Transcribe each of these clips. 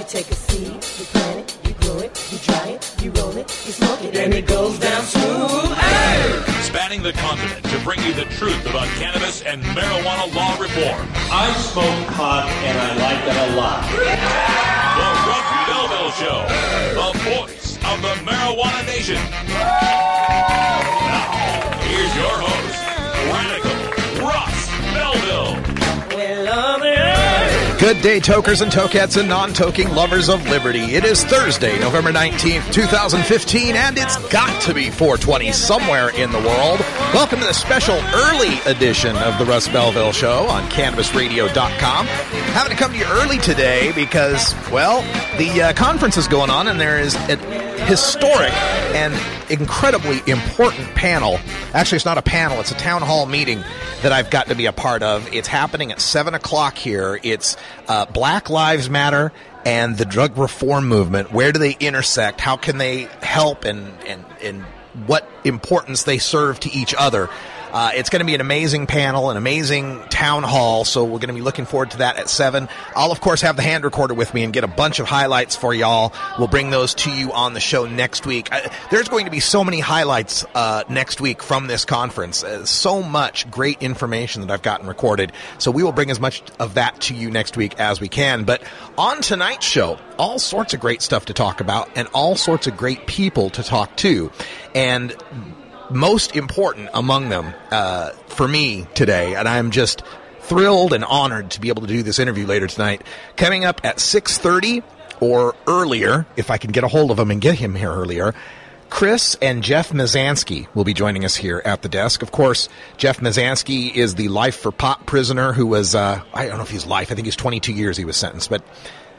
You take a seed, you plant it, you grow it, you dry it, you roll it, you smoke it, and it goes down smooth. Hey! Spanning the continent to bring you the truth about cannabis and marijuana law reform. I smoke pot and I like it a lot. The Russ Belville Show, the voice of the marijuana nation. Now, here's your host, Radical Good day, tokers and tokettes and non-toking lovers of liberty. It is Thursday, November 19th, 2015, and it's got to be 420 somewhere in the world. Welcome to the special early edition of the Russ Belville Show on CannabisRadio.com. Having to come to you early today because, well, the uh, conference is going on and there is historic and incredibly important panel. Actually, it's not a panel, it's a town hall meeting that I've got to be a part of. It's happening at 7 o'clock here. It's uh, Black Lives Matter and the drug reform movement. Where do they intersect? How can they help and, and, and what importance they serve to each other? Uh, it's going to be an amazing panel, an amazing town hall. So we're going to be looking forward to that at seven. I'll of course have the hand recorder with me and get a bunch of highlights for y'all. We'll bring those to you on the show next week. I, there's going to be so many highlights uh, next week from this conference. Uh, so much great information that I've gotten recorded. So we will bring as much of that to you next week as we can. But on tonight's show, all sorts of great stuff to talk about and all sorts of great people to talk to. And most important among them uh, for me today, and I'm just thrilled and honored to be able to do this interview later tonight. Coming up at 6:30 or earlier, if I can get a hold of him and get him here earlier. Chris and Jeff Mizanskey will be joining us here at the desk. Of course, Jeff Mizanskey is the life for pot prisoner who was, uh, I don't know if he's life. I think he's 22 years he was sentenced, but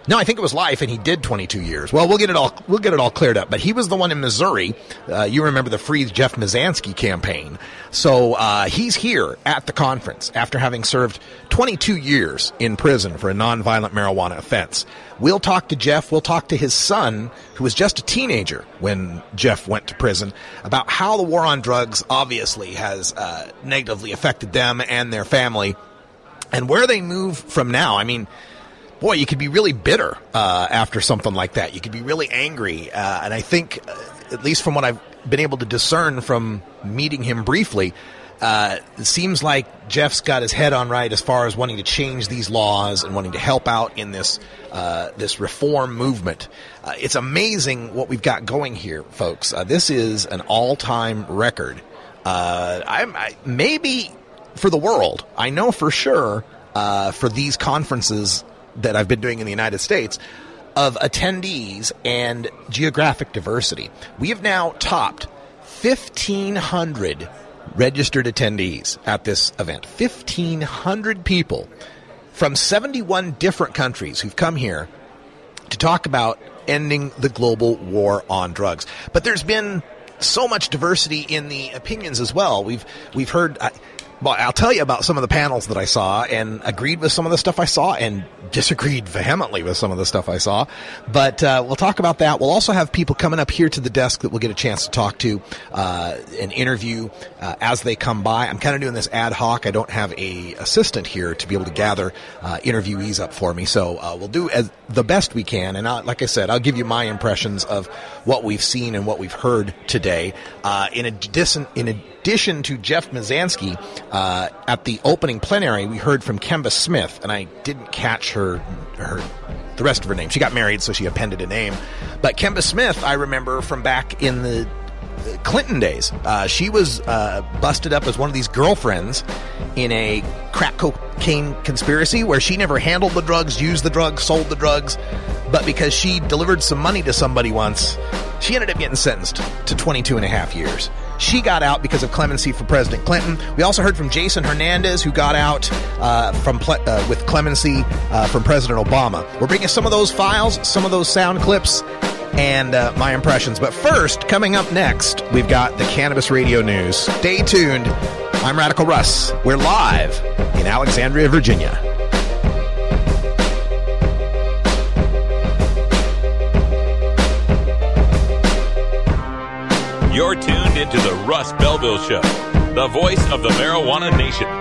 no, I think it was life, and he did 22 years. Well, we'll get it all we'll get it all cleared up. But he was the one in Missouri. Uh, you remember the Free Jeff Mizanskey campaign. So uh, he's here at the conference after having served 22 years in prison for a nonviolent marijuana offense. We'll talk to Jeff. We'll talk to his son, who was just a teenager when Jeff went to prison, about how the war on drugs obviously has uh, negatively affected them and their family, and where they move from now. I mean boy, you could be really bitter uh, after something like that. You could be really angry. Uh, and I think, uh, at least from what I've been able to discern from meeting him briefly, uh, it seems like Jeff's got his head on right as far as wanting to change these laws and wanting to help out in this uh, this reform movement. Uh, it's amazing what we've got going here, folks. this is an all time record. I'm I, maybe for the world. I know for sure for these conferences that I've been doing in the United States of attendees and geographic diversity. We have now topped 1,500 registered attendees at this event. 1,500 people from 71 different countries who've come here to talk about ending the global war on drugs. But there's been so much diversity in the opinions as well. We've we've heard. Uh, well, I'll tell you about some of the panels that I saw and agreed with some of the stuff I saw and disagreed vehemently with some of the stuff I saw. But uh, we'll talk about that. We'll also have people coming up here to the desk that we'll get a chance to talk to uh, and interview uh, as they come by. I'm kind of doing this ad hoc. I don't have a assistant here to be able to gather uh, interviewees up for me. So uh, we'll do the best we can. And I, like I said, I'll give you my impressions of what we've seen and what we've heard today. Uh, in addition, in addition to Jeff Mizanskey, uh, at the opening plenary, we heard from Kemba Smith, and I didn't catch her her the rest of her name. She got married, so she appended a name. But Kemba Smith, I remember from back in the Clinton days. Uh, she was uh, busted up as one of these girlfriends in a crack cocaine conspiracy where she never handled the drugs, used the drugs, sold the drugs, but because she delivered some money to somebody once, she ended up getting sentenced to 22 and a half years. She got out because of clemency for President Clinton. We also heard from Jason Hernandez, who got out uh, from ple- uh, with clemency uh, from President Obama. We're bringing some of those files, some of those sound clips, and uh, my impressions. But first, coming up next, we've got the Cannabis Radio News. Stay tuned. I'm Radical Russ. We're live in Alexandria, Virginia. You're tuned into the Russ Belville Show, the voice of the marijuana nation.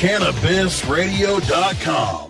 CannabisRadio.com.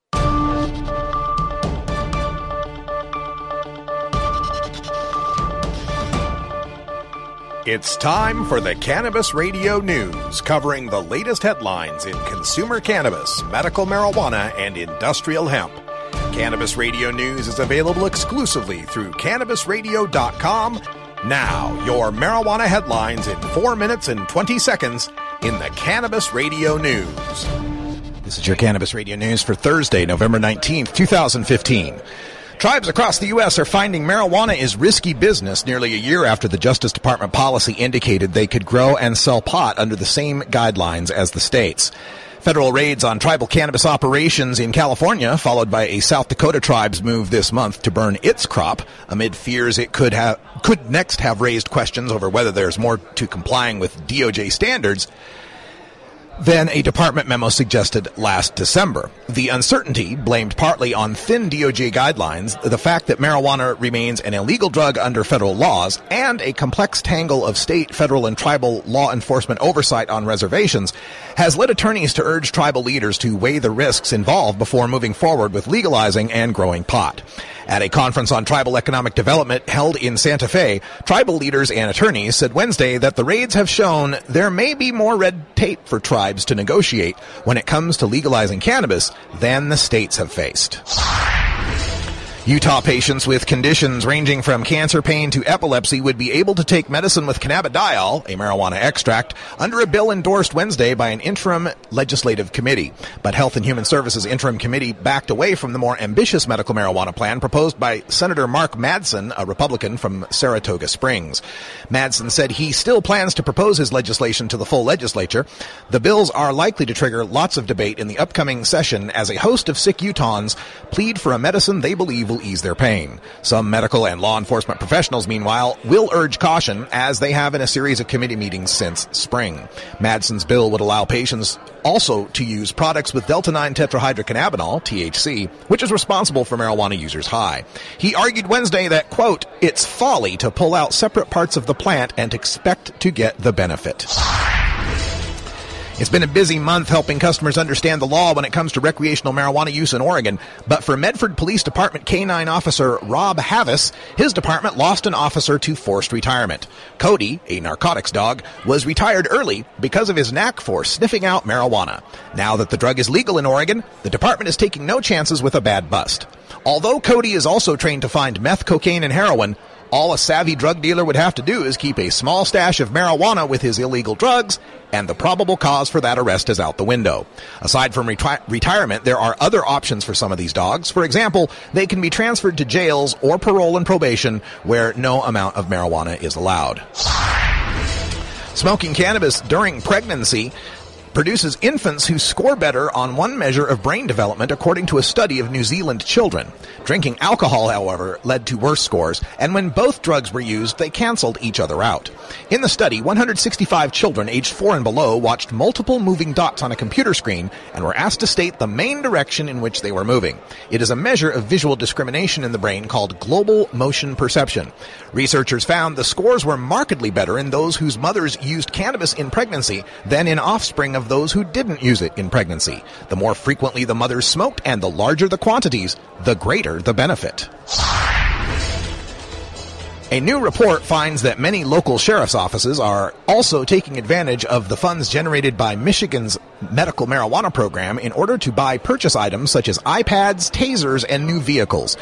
It's time for the Cannabis Radio News, covering the latest headlines in consumer cannabis, medical marijuana, and industrial hemp. Cannabis Radio News is available exclusively through CannabisRadio.com. Now, your marijuana headlines in 4 minutes and 20 seconds in the Cannabis Radio News. This is your Cannabis Radio News for Thursday, November 19th, 2015. Tribes across the U.S. are finding marijuana is risky business nearly a year after the Justice Department policy indicated they could grow and sell pot under the same guidelines as the states. Federal raids on tribal cannabis operations in California, followed by a South Dakota tribe's move this month to burn its crop, amid fears it could have could next have raised questions over whether there's more to complying with DOJ standards than a department memo suggested last December. The uncertainty blamed partly on thin DOJ guidelines, the fact that marijuana remains an illegal drug under federal laws, and a complex tangle of state, federal, and tribal law enforcement oversight on reservations has led attorneys to urge tribal leaders to weigh the risks involved before moving forward with legalizing and growing pot. At a conference on tribal economic development held in Santa Fe, tribal leaders and attorneys said Wednesday that the raids have shown there may be more red tape for tribes to negotiate when it comes to legalizing cannabis than the states have faced. Utah patients with conditions ranging from cancer pain to epilepsy would be able to take medicine with cannabidiol, a marijuana extract, under a bill endorsed Wednesday by an interim legislative committee. But Health and Human Services interim committee backed away from the more ambitious medical marijuana plan proposed by Senator Mark Madsen, a Republican from Saratoga Springs. Madsen said he still plans to propose his legislation to the full legislature. The bills are likely to trigger lots of debate in the upcoming session as a host of sick Utahns plead for a medicine they believe will ease their pain. Some medical and law enforcement professionals, meanwhile, will urge caution as they have in a series of committee meetings since spring. Madsen's bill would allow patients also to use products with delta 9 tetrahydrocannabinol, THC, which is responsible for marijuana users' high. He argued Wednesday that, quote, it's folly to pull out separate parts of the plant and expect to get the benefit. It's been a busy month helping customers understand the law when it comes to recreational marijuana use in Oregon. But for Medford Police Department K9 officer Rob Havis, his department lost an officer to forced retirement. Cody, a narcotics dog, was retired early because of his knack for sniffing out marijuana. Now that the drug is legal in Oregon, the department is taking no chances with a bad bust. Although Cody is also trained to find meth, cocaine, and heroin, all a savvy drug dealer would have to do is keep a small stash of marijuana with his illegal drugs, and the probable cause for that arrest is out the window. Aside from reti- retirement, there are other options for some of these dogs. For example, they can be transferred to jails or parole and probation where no amount of marijuana is allowed. Smoking cannabis during pregnancy produces infants who score better on one measure of brain development according to a study of New Zealand children. Drinking alcohol, however, led to worse scores, and when both drugs were used, they canceled each other out. In the study, 165 children aged 4 and below watched multiple moving dots on a computer screen and were asked to state the main direction in which they were moving. It is a measure of visual discrimination in the brain called global motion perception. Researchers found the scores were markedly better in those whose mothers used cannabis in pregnancy than in offspring of those who didn't use it in pregnancy. The more frequently the mothers smoked and the larger the quantities, the greater the benefit. A new report finds that many local sheriff's offices are also taking advantage of the funds generated by Michigan's medical marijuana program in order to buy purchase items such as iPads, tasers, and new vehicles.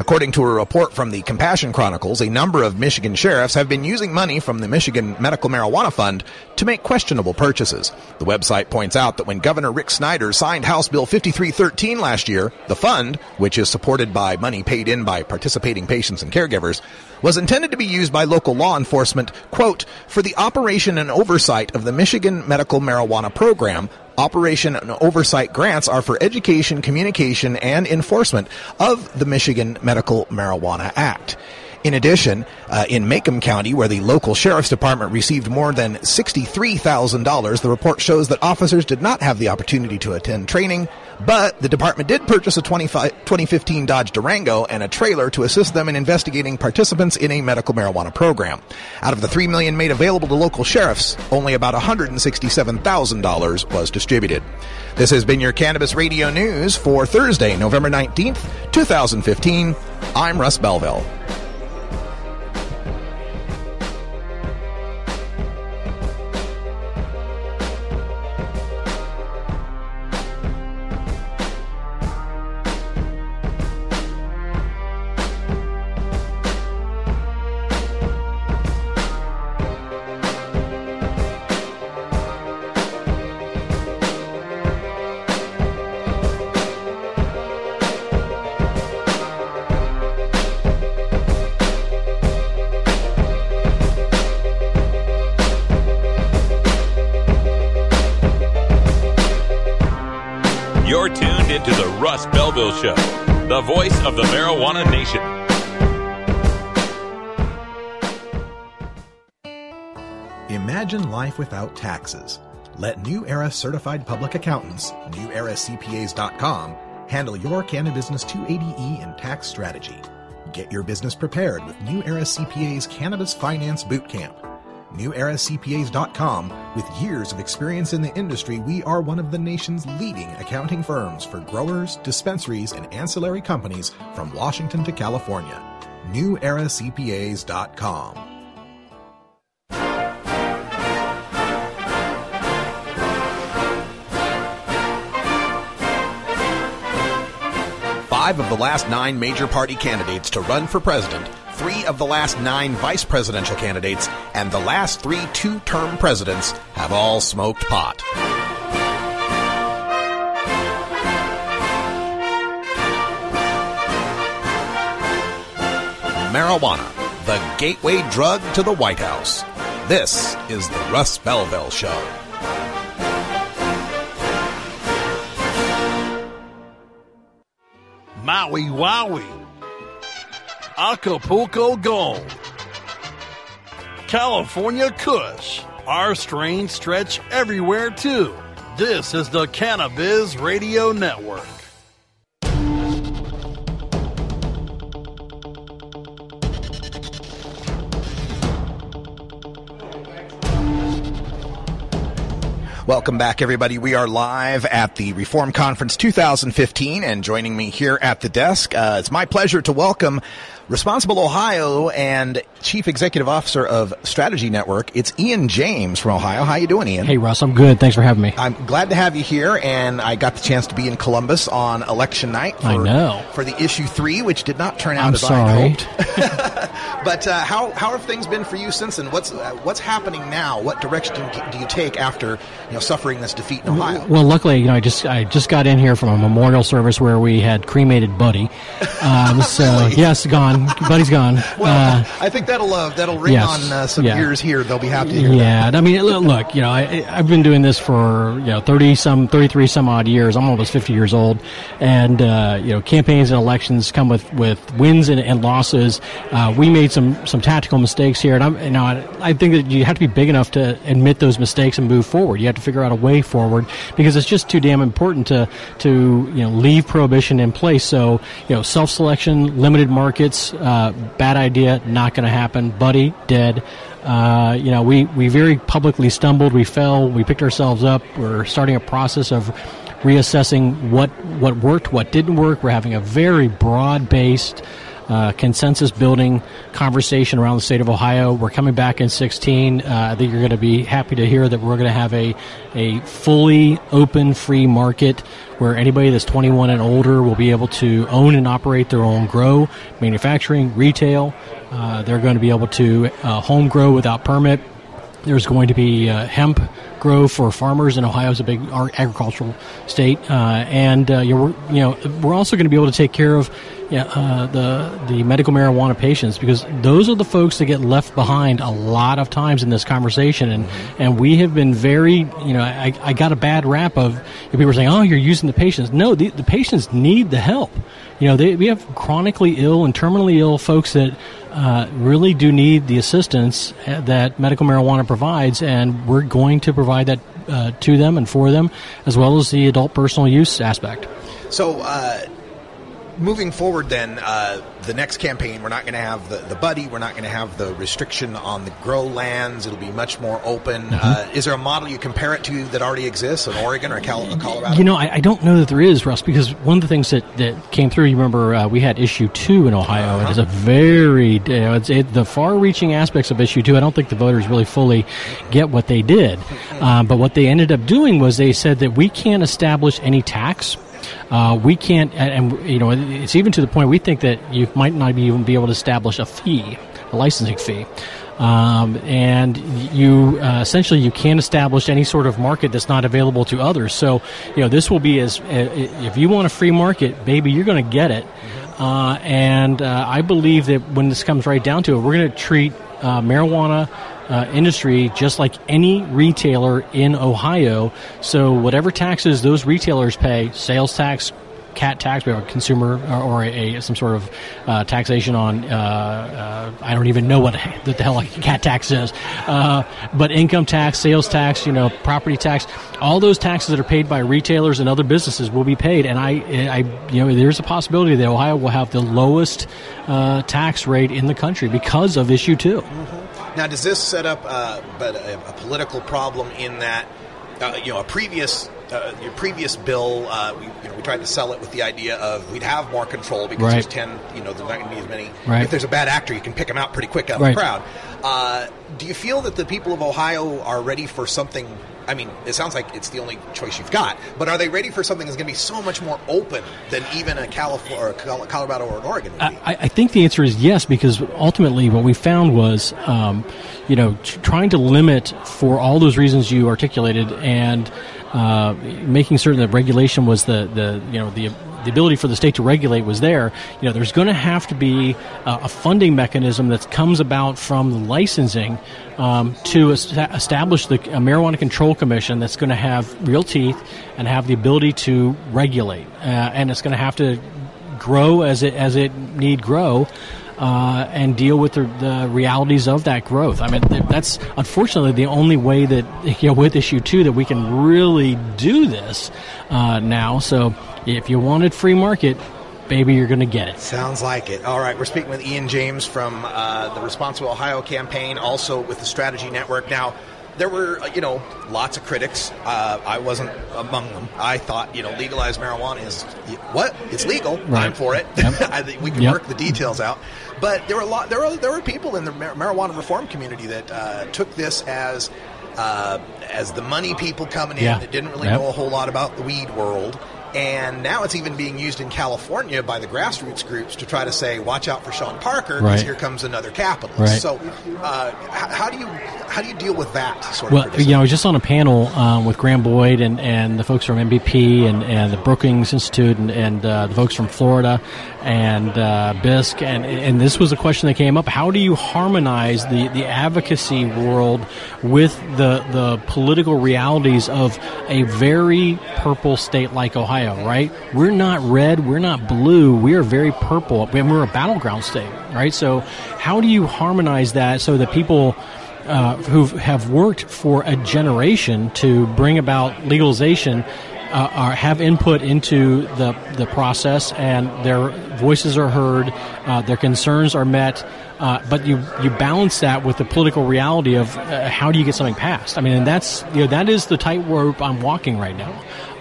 According to a report from the Compassion Chronicles, a number of Michigan sheriffs have been using money from the Michigan Medical Marijuana Fund to make questionable purchases. The website points out that when Governor Rick Snyder signed House Bill 5313 last year, the fund, which is supported by money paid in by participating patients and caregivers, was intended to be used by local law enforcement, quote, for the operation and oversight of the Michigan Medical Marijuana Program, operation and oversight grants are for education, communication, and enforcement of the Michigan Medical Marijuana Act. In addition, uh, in Macomb County, where the local sheriff's department received more than $63,000, the report shows that officers did not have the opportunity to attend training, but the department did purchase a 2015 Dodge Durango and a trailer to assist them in investigating participants in a medical marijuana program. Out of the 3 million made available to local sheriffs, only about $167,000 was distributed. This has been your Cannabis Radio News for Thursday, November 19th, 2015. I'm Russ Belville. Life without taxes. Let New Era certified public accountants, neweracpas.com, handle your Cannabis 280E and tax strategy. Get your business prepared with New Era CPA's Cannabis Finance Bootcamp. NewEraCPAs.com. With years of experience in the industry, we are one of the nation's leading accounting firms for growers, dispensaries, and ancillary companies from Washington to California. NewEraCPAs.com. Five of the last nine major party candidates to run for president, three of the last nine vice presidential candidates, and the last three two term presidents have all smoked pot. Marijuana, the gateway drug to the White House. This is the Russ Belville Show. Maui Wowie. Acapulco Gold. California Kush. Our strains stretch everywhere too. This is the Cannabis Radio Network. Welcome back, everybody. We are live at the Reform Conference 2015, and joining me here at the desk, uh, it's my pleasure to welcome Responsible Ohio and Chief Executive Officer of Strategy Network. It's Ian James from Ohio. How you doing, Ian? Hey, Russ. I'm good. Thanks for having me. I'm glad to have you here, and I got the chance to be in Columbus on election night. For, I know. for the issue three, which did not turn out I'm as sorry. I hoped. but uh, how how have things been for you since and What's uh, what's happening now? What direction do you take after you know suffering this defeat in Ohio? Well, luckily, you know, I just I just got in here from a memorial service where we had cremated Buddy. Um, so yes, gone gone. Buddy's gone. Well, I think that'll uh, that'll ring yes, on uh, some yeah. ears here. They'll be happy to hear. Yeah, and I mean, look, look, you know, I, I've been doing this for you know thirty some, thirty three some odd years. I'm almost fifty years old, and uh, you know, campaigns and elections come with, with wins and, and losses. Uh, we made some some tactical mistakes here, and I'm you know, I, I think that you have to be big enough to admit those mistakes and move forward. You have to figure out a way forward because it's just too damn important to to you know leave prohibition in place. So you know, self selection, limited markets, uh, bad idea, not going to happen. Buddy dead. Uh, you know, we, we very publicly stumbled, we fell, we picked ourselves up. We're starting a process of reassessing what what worked, what didn't work. We're having a very broad based. Uh, consensus building conversation around the state of Ohio. We're coming back in 16. Uh, I think you're going to be happy to hear that we're going to have a, a fully open, free market where anybody that's 21 and older will be able to own and operate their own grow, manufacturing, retail. Uh, they're going to be able to uh, home grow without permit. There's going to be uh, hemp grow for farmers, and Ohio is a big agricultural state. Uh, and uh, you're, you know, we're also going to be able to take care of yeah, uh, the the medical marijuana patients because those are the folks that get left behind a lot of times in this conversation, and and we have been very, you know, I, I got a bad rap of people saying, oh, you're using the patients. No, the, the patients need the help. You know, they, we have chronically ill and terminally ill folks that uh, really do need the assistance that medical marijuana provides, and we're going to provide that uh, to them and for them, as well as the adult personal use aspect. So, uh, moving forward, then uh, the next campaign, we're not going to have the, the buddy, we're not going to have the restriction on the grow lands. It'll be much more open. Mm-hmm. Uh, is there a model you compare it to that already exists in Oregon or Cal- Colorado? You know, I, I, don't know that there is, Russ, because one of the things that, that came through, you remember uh, we had issue two in Ohio. Uh-huh. It is a very, you know, it's it, the far reaching aspects of issue two. I don't think the voters really fully get what they did. Um, but what they ended up doing was they said that we can't establish any tax uh, we can't, and, and, you know, it's even to the point we think that you might not even be able to establish a fee, a licensing fee. Um, and you uh, essentially you can't establish any sort of market that's not available to others. So, you know, this will be as uh, if you want a free market, baby, you're going to get it. Uh, and uh, I believe that when this comes right down to it, we're going to treat uh, marijuana uh, industry just like any retailer in Ohio. So whatever taxes those retailers pay, sales tax, cat tax, we have a consumer or, a, a some sort of uh, taxation on. Uh, uh, I don't even know what the hell a cat tax is, uh, but income tax, sales tax, you know, property tax, all those taxes that are paid by retailers and other businesses will be paid. And I, I you know, there's a possibility that Ohio will have the lowest uh, tax rate in the country because of issue 2 mm-hmm. Now, does this set up uh, but a, a, political problem in that uh, you know a previous uh, your previous bill uh, we, you know, we tried to sell it with the idea of we'd have more control because right. there's ten you know there's not going to be as many. Right. If there's a bad actor, you can pick them out pretty quick out right. of the crowd. Uh, do you feel that the people of Ohio are ready for something? I mean, it sounds like it's the only choice you've got, but are they ready for something that's going to be so much more open than even a California, or a Colorado or an Oregon? I, I, think the answer is yes, because ultimately what we found was, um, you know, trying to limit for all those reasons you articulated and uh, making certain that regulation was the, the you know the the ability for the state to regulate was there, you know, there's going to have to be a, a funding mechanism that comes about from the licensing um, to est- establish the marijuana control commission that's going to have real teeth and have the ability to regulate, uh, and it's going to have to grow as it as it need grow uh, and deal with the, the, realities of that growth. I mean, that's unfortunately the only way that, you know, with issue two that we can really do this uh, now. So if you wanted free market, baby, you're going to get it. Sounds like it. All right, we're speaking with Ian James from uh, the Responsible Ohio campaign, also with the Strategy Network. Now, there were, uh, you know, lots of critics. Uh, I wasn't among them. I thought, you know, legalized marijuana is what? It's legal. Right. I'm for it. Yep. I think we can yep. work the details out. But there were a lot. There were there were people in the mar- marijuana reform community that uh, took this as uh, as the money people coming in yeah. that didn't really yep. know a whole lot about the weed world. And now it's even being used in California by the grassroots groups to try to say, "Watch out for Sean Parker, because Right. here comes another capitalist." Right. So, uh, how do you how do you deal with that sort Well, of? criticism? you know, I was just on a panel um, with Graham Boyd and, and the folks from MVP and, and the Brookings Institute and, and uh, the folks from Florida and uh, BISC, and, and this was a question that came up. How do you harmonize the, the advocacy world with the, the political realities of a very purple state like Ohio, right? We're not red, we're not blue, we are very purple, and we're a battleground state, right? So, how do you harmonize that so that people uh, who have worked for a generation to bring about legalization uh, have input into the, the process and their voices are heard, uh, their concerns are met. Uh, but you you balance that with the political reality of uh, how do you get something passed? I mean, and that's you know that is the tightrope I'm walking right now.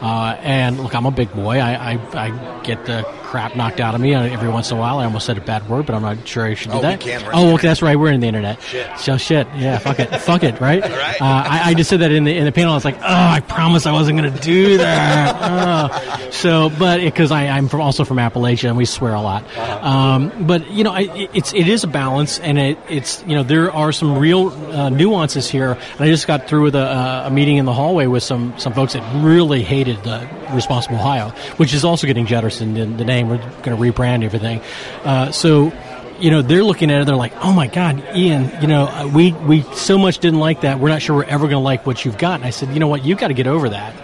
Uh, and look, I'm a big boy. I, I, I get the crap knocked out of me every once in a while. I almost said a bad word, but I'm not sure I should do Oh, that. Oh, okay, that's right. We're in the internet. Shit. So shit. Yeah, fuck it. fuck it. Right. Right. Uh, I, I just said that in the in the panel. I was like, oh, I promise I wasn't going to do that. Oh. So, but because I I'm from also from Appalachia and we swear a lot. Um, but you know, I, it's it is a balance, and it, it's you know there are some real uh, nuances here. And I just got through with a, uh, a meeting in the hallway with some some folks that really hated the Responsible Ohio, which is also getting jettisoned in the name. We're going to rebrand everything. Uh, so you know they're looking at it they're like oh my god ian you know uh, we we so much didn't like that we're not sure we're ever going to like what you've got and i said you know what you've got to get over that.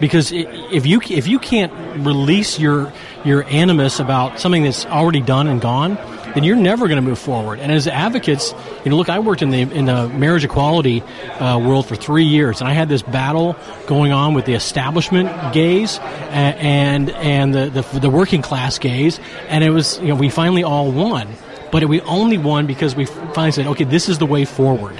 Because if you if you can't release your your animus about something that's already done and gone then you're never going to move forward and as advocates you know look i worked in the in the marriage equality uh, world for three years and i had this battle going on with the establishment gays and and the, the the working class gays and it was you know we finally all won but we only won because we finally said, okay, this is the way forward,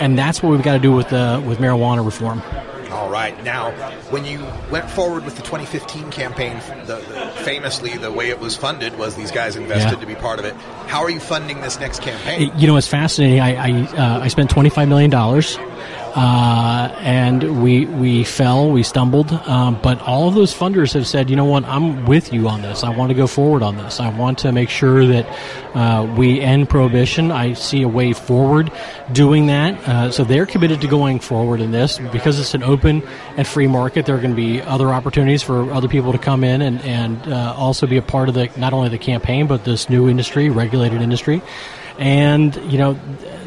and that's what we've got to do with uh, with marijuana reform. All right. Now, when you went forward with the 2015 campaign, the, the, famously the way it was funded was these guys invested Yeah. to be part of it. How are you funding this next campaign? You know, it's fascinating. I I, uh, I spent twenty five million dollars. Uh, and we we fell, we stumbled, um, but all of those funders have said, you know what, I'm with you on this. I want to go forward on this. I want to make sure that uh, we end prohibition. I see a way forward doing that. Uh, so they're committed to going forward in this because it's an open and free market. There are going to be other opportunities for other people to come in and and uh, also be a part of the not only the campaign but this new industry, regulated industry, and you know,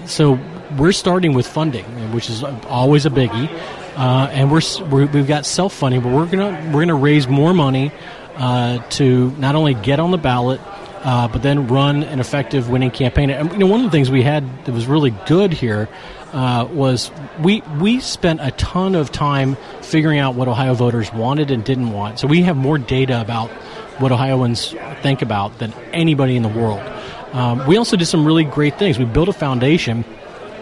so we're starting with funding, which is always a biggie, uh, and we're, we're we've got self funding, but we're gonna we're gonna raise more money uh, to not only get on the ballot. Uh, but then run an effective winning campaign. And, you know, one of the things we had that was really good here uh, was we we spent a ton of time figuring out what Ohio voters wanted and didn't want. So we have more data about what Ohioans think about than anybody in the world. Um, we also did some really great things. We built a foundation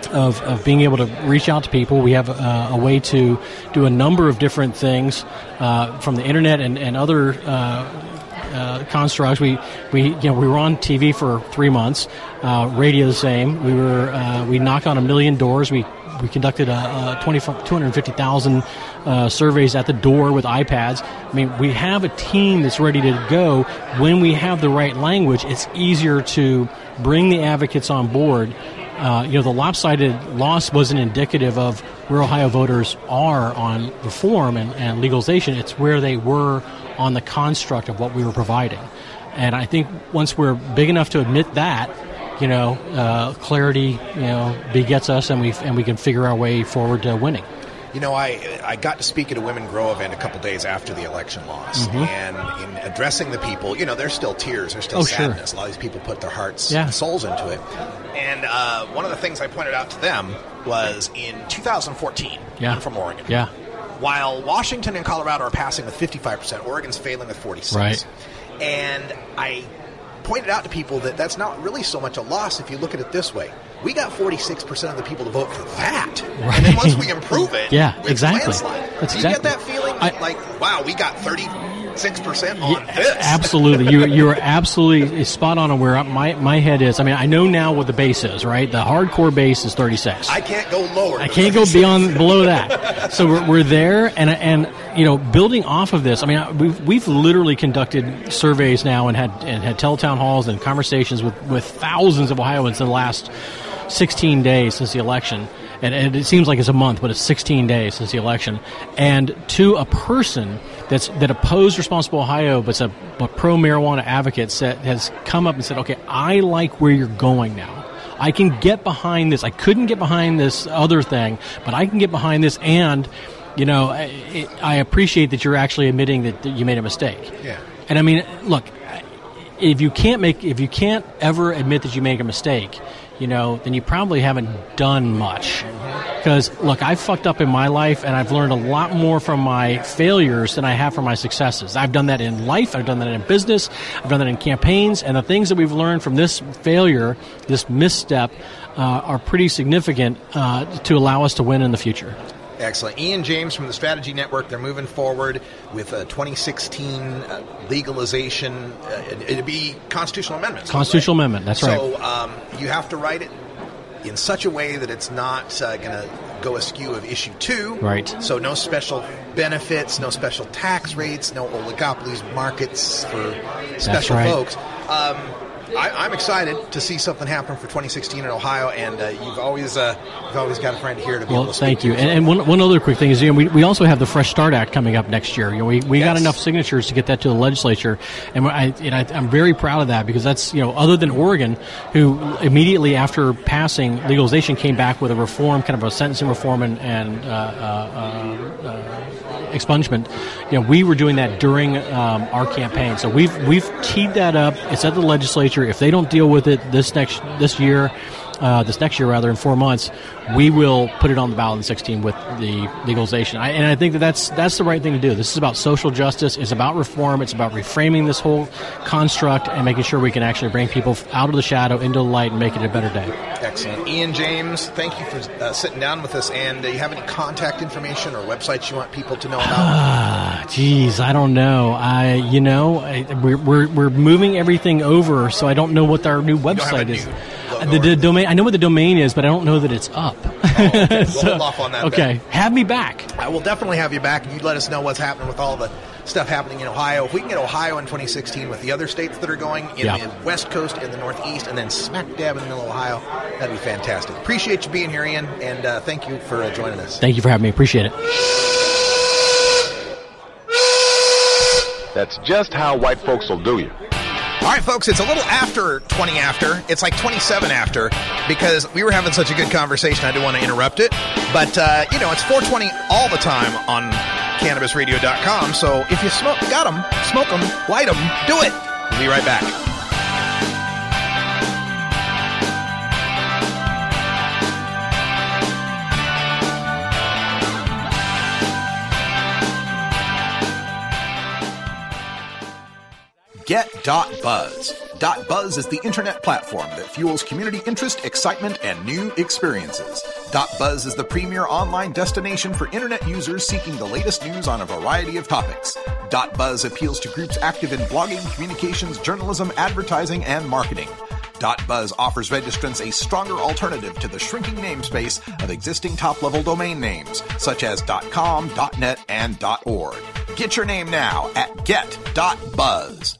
of, of being able to reach out to people. We have uh, a way to do a number of different things uh, from the internet and, and other uh, uh, constructs. We, we, you know, we were on TV for three months, uh, radio the same. We were, uh, we knocked on a million doors. We, we conducted a, a 20 250,000 uh, surveys at the door with iPads. I mean, we have a team that's ready to go. When we have the right language, it's easier to bring the advocates on board. Uh, you know, the lopsided loss wasn't indicative of where Ohio voters are on reform and, and legalization. It's where they were on the construct of what we were providing. And I think once we're big enough to admit that, you know, uh, clarity, you know, begets us, and we and we can figure our way forward to winning. You know, I I got to speak at a Women Grow event a couple days after the election loss, Mhm. and in addressing the people, you know, there's still tears, there's still Oh, sure. sadness. A lot of these people put their hearts Yeah. and souls into it. And uh, one of the things I pointed out to them was in 2014. Yeah. I'm from Oregon. Yeah. While Washington and Colorado are passing with 55%, Oregon's failing with 46. Right. And I pointed out to people that that's not really so much a loss if you look at it this way. We got 46% of the people to vote for that. And then once we improve it, Yeah, exactly. That's Do you exactly- get that feeling I- like, wow, we got 30, six percent on this. Absolutely, you you are absolutely spot on where my my head is. I mean, I know now what the base is, right? The hardcore base is 36. I can't go lower. I can't go beyond below that. So we're, we're there, and and you know, building off of this. I mean, we've we've literally conducted surveys now and had and had teletown halls and conversations with with thousands of Ohioans in the last 16 days since the election. And, and it seems like it's a month, but it's 16 days since the election. And to a person that's that opposed Responsible Ohio, but's a, but pro marijuana advocate, said, has come up and said, "Okay, I like where you're going now." I can get behind this. I couldn't get behind this other thing, but I can get behind this. And, you know, I, I appreciate that you're actually admitting that, that you made a mistake. Yeah. And I mean, look, if you can't make, if you can't ever admit that you make a mistake, you know, then you probably haven't done much. Because, look, I've fucked up in my life and I've learned a lot more from my failures than I have from my successes. I've done that in life, I've done that in business, I've done that in campaigns, and the things that we've learned from this failure, this misstep, uh, are pretty significant uh, to allow us to win in the future. Excellent. Ian James from the Strategy Network, they're moving forward with a 2016 uh, legalization. Uh, it'd be constitutional amendments. Constitutional amendment, that's right. So um, you have to write it in such a way that it's not uh, going to go askew of issue two. Right. So no special benefits, no special tax rates, no oligopolies markets for special right. folks. Um, I, I'm excited to see something happen for 2016 in Ohio, and uh, you've always uh, you've always got a friend here to be Well, able to thank you. And, and one, one other quick thing is, you know, we, we also have the Fresh Start Act coming up next year. You know, we, we got enough signatures to get that to the legislature, and I, and I, I'm very proud of that because that's you know, other than Oregon, who immediately after passing legalization came back with a reform, kind of a sentencing reform and, and uh, uh, uh, uh, expungement. You know, we were doing that during um, our campaign, so we've we've teed that up. It's at the legislature. If they don't deal with it this next this year, uh, this next year rather in four months, we will put it on the ballot in 16 with the legalization. I, and I think that that's that's the right thing to do. This is about social justice. It's about reform. It's about reframing this whole construct and making sure we can actually bring people out of the shadow into the light and make it a better day. Excellent. Ian James, thank you for uh, sitting down with us. And uh, you have any contact information or websites you want people to know about? Geez, I don't know. I, you know, I, we're, we're we're moving everything over, so I don't know what our new don't have a website is. new Uh, The, the domain, I know what the domain is, but I don't know that it's up. okay. We'll hold off on that Okay, have me back. I will definitely have you back, and you let us know what's happening with all the stuff happening in Ohio. If we can get Ohio in 2016 with the other states that are going in Yeah. the West Coast and the Northeast, and then smack dab in the middle of Ohio, that'd be fantastic. Appreciate you being here, Ian, and uh, thank you for uh, joining us. Thank you for having me. Appreciate it. That's just how white folks will do you. All right, folks, it's a little after 20 after. It's like 27 after because we were having such a good conversation. I didn't want to interrupt it. But, uh, you know, it's 420 all the time on CannabisRadio.com. So if you smoke, got them, smoke them, light them, do it. We'll be right back. Get.buzz. .buzz is the internet platform that fuels community interest, excitement, and new experiences. .buzz is the premier online destination for internet users seeking the latest news on a variety of topics. .buzz appeals to groups active in blogging, communications, journalism, advertising, and marketing. .buzz offers registrants a stronger alternative to the shrinking namespace of existing top-level domain names, such as .com, .net, and .org. Get your name now at get.buzz.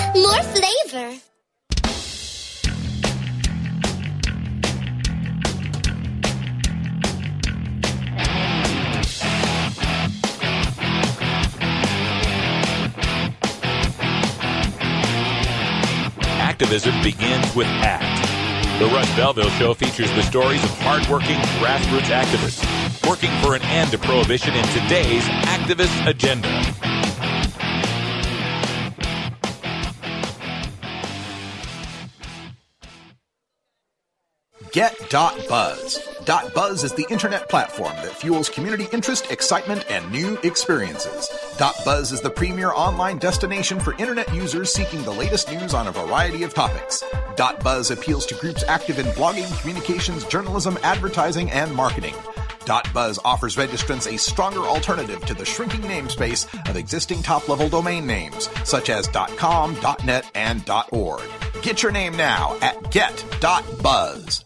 more flavor. Activism begins with ACT. The Russ Belville Show features the stories of hardworking grassroots activists working for an end to prohibition in today's activist agenda. Get.buzz. .buzz is the internet platform that fuels community interest, excitement, and new experiences. .buzz is the premier online destination for internet users seeking the latest news on a variety of topics. .buzz appeals to groups active in blogging, communications, journalism, advertising, and marketing. .buzz offers registrants a stronger alternative to the shrinking namespace of existing top-level domain names, such as .com, .net, and .org. Get your name now at get.buzz.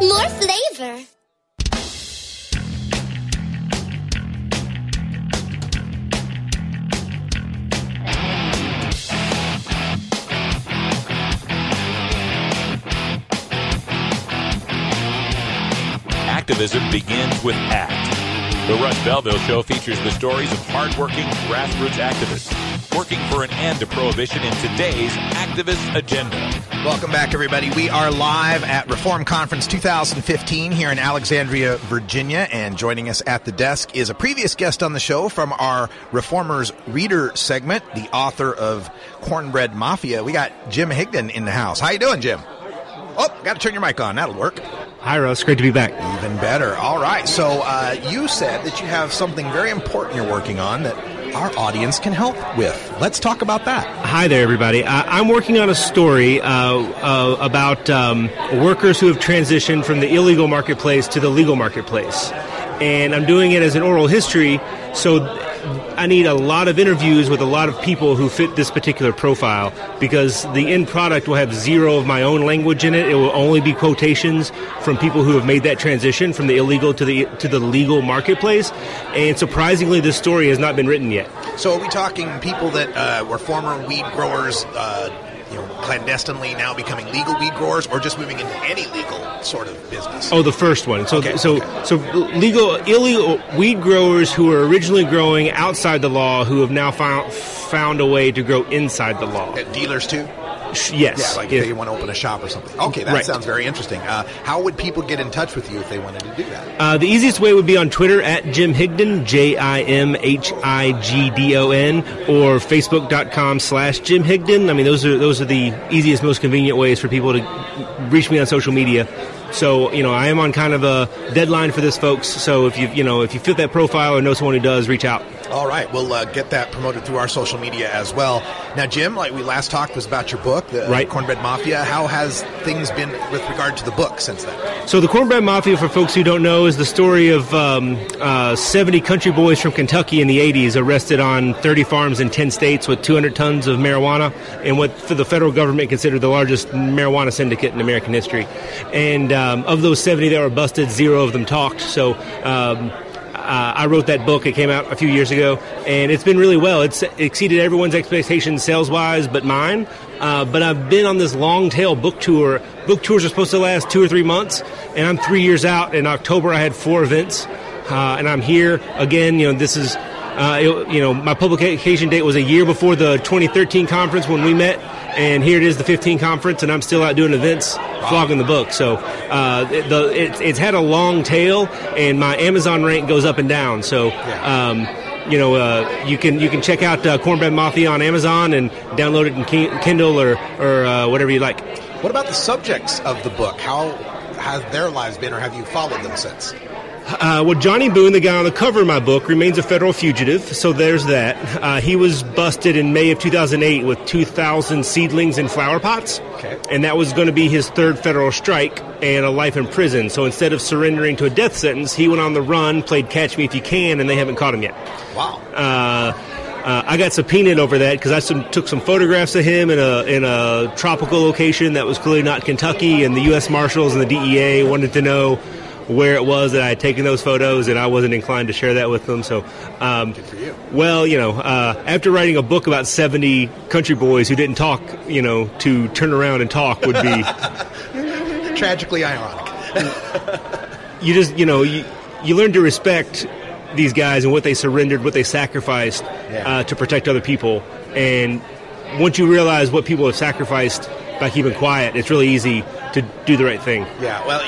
more flavor. Activism begins with ACT. The Russ Belville Show features the stories of hardworking grassroots activists working for an end to prohibition in today's activist agenda. Welcome back, everybody. We are live at Reform Conference 2015 here in Alexandria, Virginia, and joining us at the desk is a previous guest on the show from our Reformers Reader segment, the author of Cornbread Mafia. We got Jim Higdon in the house. How you doing, Jim? Oh, got to turn your mic on. That'll work. Hi, Russ. Great to be back. Even better. All right. So uh, you said that you have something very important you're working on that our audience can help with. Let's talk about that. Hi there, everybody. Uh, I'm working on a story uh, uh, about um, workers who have transitioned from the illegal marketplace to the legal marketplace. And I'm doing it as an oral history, so I need a lot of interviews with a lot of people who fit this particular profile because the end product will have zero of my own language in it. It will only be quotations from people who have made that transition from the illegal to the to the legal marketplace. And surprisingly, this story has not been written yet. So are we talking people that uh, were former weed growers? Uh, you know, clandestinely now becoming legal weed growers, or just moving into any legal sort of business? Oh, the first one. So, Okay, so, okay. so legal illegal weed growers who were originally growing outside the law, who have now found found a way to grow inside the law. Uh, dealers too. Sh- Yes. Yeah, like Yes. if they want to open a shop or something. Okay, that Right. sounds very interesting. Uh, how would people get in touch with you if they wanted to do that? Uh, the easiest way would be on Twitter at Jim Higdon, J I M H I G D O N, or Facebook.com slash Jim Higdon. I mean, those are those are the easiest, most convenient ways for people to reach me on social media. So, you know, I am on kind of a deadline for this, folks. So if you you know if you fit that profile or know someone who does, reach out. All right, we'll uh, get that promoted through our social media as well. Now, Jim, like we last talked, was about your book, the Right. Cornbread Mafia. How has things been with regard to the book since then? So the Cornbread Mafia, for folks who don't know, is the story of um, uh, 70 country boys from Kentucky in the 80s arrested on 30 farms in 10 states with 200 tons of marijuana and what for the federal government considered the largest marijuana syndicate in American history. And um, of those 70 that were busted, zero of them talked. So. Um, uh, I wrote that book. It came out a few years ago, and it's been really well. It's exceeded everyone's expectations sales wise, but mine. Uh, but I've been on this long tail book tour. Book tours are supposed to last two or three months, and I'm three years out. In October, I had four events, uh, and I'm here again. You know, this is. Uh, it- you know, my publication date was a year before the 2013 conference when we met, and here it is, the 15 conference, and I'm still out doing events, flogging the book. So uh, it- the, it, it's had a long tail, and my Amazon rank goes up and down. So. Um, you know, uh, you can you can check out uh, Cornbread Mafia on Amazon and download it in Kindle or or uh, whatever you like. What about the subjects of the book? How have their lives been, or have you followed them since? Uh, well, Johnny Boone, the guy on the cover of my book, remains a federal fugitive, so there's that. Uh, he was busted in May of 2008 with 2,000 seedlings in flower pots, Okay. and that was going to be his third federal strike and a life in prison. So instead of surrendering to a death sentence, he went on the run, played Catch Me If You Can, and they haven't caught him yet. Wow. Uh, uh, I got subpoenaed over that because I some, took some photographs of him in a in a tropical location that was clearly not Kentucky, and the U.S. Marshals and the DEA wanted to know where it was that I had taken those photos, and I wasn't inclined to share that with them. So, um, you. well, you know, uh, after writing a book about seventy country boys who didn't talk, you know, to turn around and talk would be Tragically ironic. you just you know you you learn to respect these guys and what they surrendered, what they sacrificed Yeah. uh, to protect other people. And once you realize what people have sacrificed by keeping quiet, it's really easy to do the right thing. Yeah, well,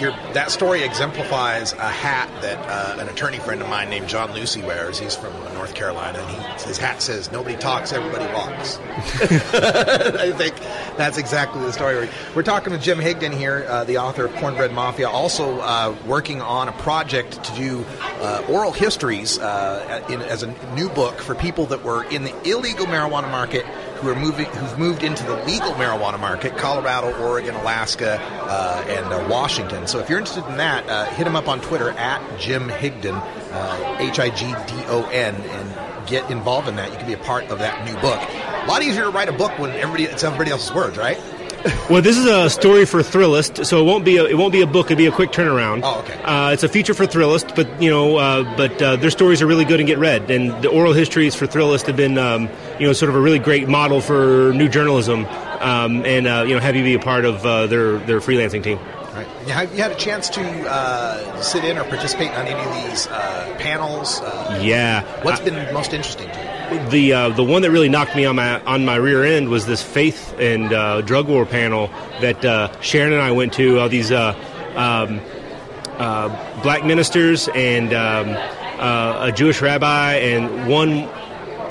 that story exemplifies a hat that uh, an attorney friend of mine named John Lucy wears. He's from North Carolina, and he, his hat says, Nobody talks, everybody walks. I think that's exactly the story. We're, talking with Jim Higdon here, uh, the author of Cornbread Mafia, also uh, working on a project to do uh, oral histories uh, in, as a new book for people that were in the illegal marijuana market who are moving, who've moved into the legal marijuana market: Colorado, Oregon, Alaska, uh, and uh, Washington. So if you're interested in that, uh, hit him up on Twitter at Jim Higdon, uh, H I G D O N, and get involved in that. You can be a part of that new book. A lot easier to write a book when everybody it's everybody else's words, right? Well, this is a story for Thrillist, so it won't be a, it won't be a book. It'll be a quick turnaround. Oh, okay. Uh, it's a feature for Thrillist, but you know, uh, but uh, their stories are really good and get read. And the oral histories for Thrillist have been, um, you know, sort of a really great model for new journalism. Um, and uh, you know, have you be a part of uh, their their freelancing team. Right. Have you had a chance to uh, sit in or participate on any of these uh, panels? Uh, Yeah. What's been most interesting to you? The uh, the one that really knocked me on my on my rear end was this faith and uh, drug war panel that uh, Sharon and I went to. All these uh, um, uh, black ministers and um, uh, a Jewish rabbi and one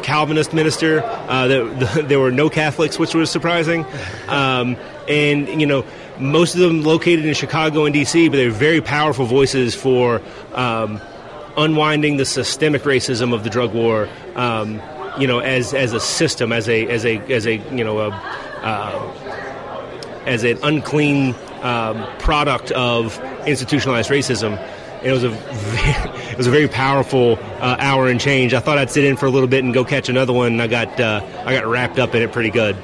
Calvinist minister. Uh, there, there were no Catholics, which was surprising. Um, and you know, most of them located in Chicago and D.C., but they're very powerful voices for. Unwinding the systemic racism of the drug war, um, you know, as as a system, as a as a as a you know a, uh, as an unclean um, product of institutionalized racism. It was a very, it was a very powerful uh, hour and change. I thought I'd sit in for a little bit and go catch another one, and I got uh, I got wrapped up in it pretty good.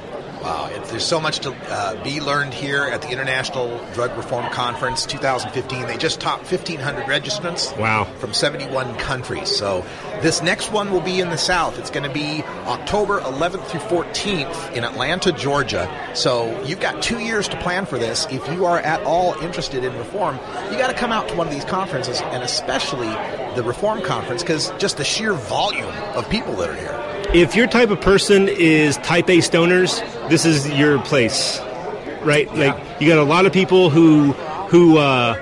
Wow, it, there's so much to uh, be learned here at the International Drug Reform Conference 2015. They just topped 1,500 registrants. Wow. From 71 countries. So this next one will be in the South. It's going to be October 11th through 14th in Atlanta, Georgia. So you've got two years to plan for this. If you are at all interested in reform, you got to come out to one of these conferences, and especially the Reform Conference, because just the sheer volume of people that are here. If your type of person is type A stoners, this is your place, right? Like you got a lot of people who who uh,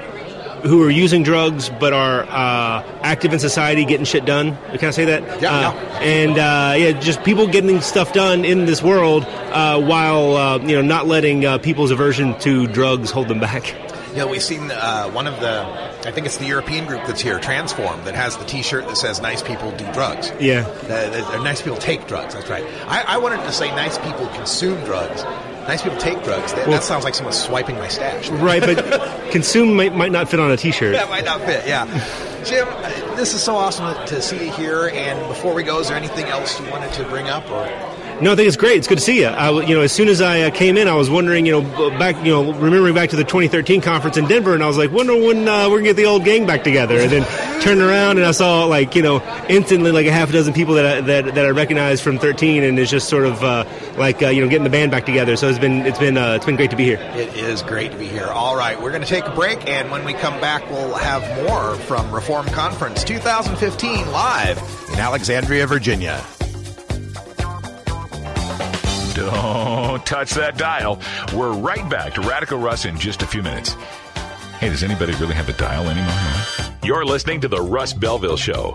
who are using drugs but are uh, active in society, getting shit done. Can I say that? Yeah, Uh, yeah. And uh, yeah, just people getting stuff done in this world uh, while uh, you know not letting uh, people's aversion to drugs hold them back. You know, we've seen uh, one of the, I think it's the European group that's here, Transform, that has the T-shirt that says "Nice people do drugs." Yeah. Uh, nice people take drugs. That's right. I, I wanted to say nice people consume drugs. Nice people take drugs. That, Well- that sounds like someone swiping my stash. Right, but consume might, might not fit on a T-shirt. That might not fit. Yeah, Jim, uh, this is so awesome to see you here. And before we go, is there anything else you wanted to bring up? Or No, I think it's great. It's good to see you. I, you know, as soon as I uh, came in, I was wondering, you know, back, you know, remembering back to the 2013 conference in Denver, and I was like, wonder when uh, we're gonna get the old gang back together. And then turned around and I saw, like, you know, instantly like a half a dozen people that I, that, that I recognized from 13, and it's just sort of uh, like, uh, you know, getting the band back together. So it's been it's been uh, it's been great to be here. It is great to be here. All right, we're to take a break, and when we come back, we'll have more from Reform Conference 2015 live in Alexandria, Virginia. Don't touch that dial. We're right back to Radical Russ in just a few minutes. Hey, does anybody really have a dial anymore? You're listening to the Russ Belville Show.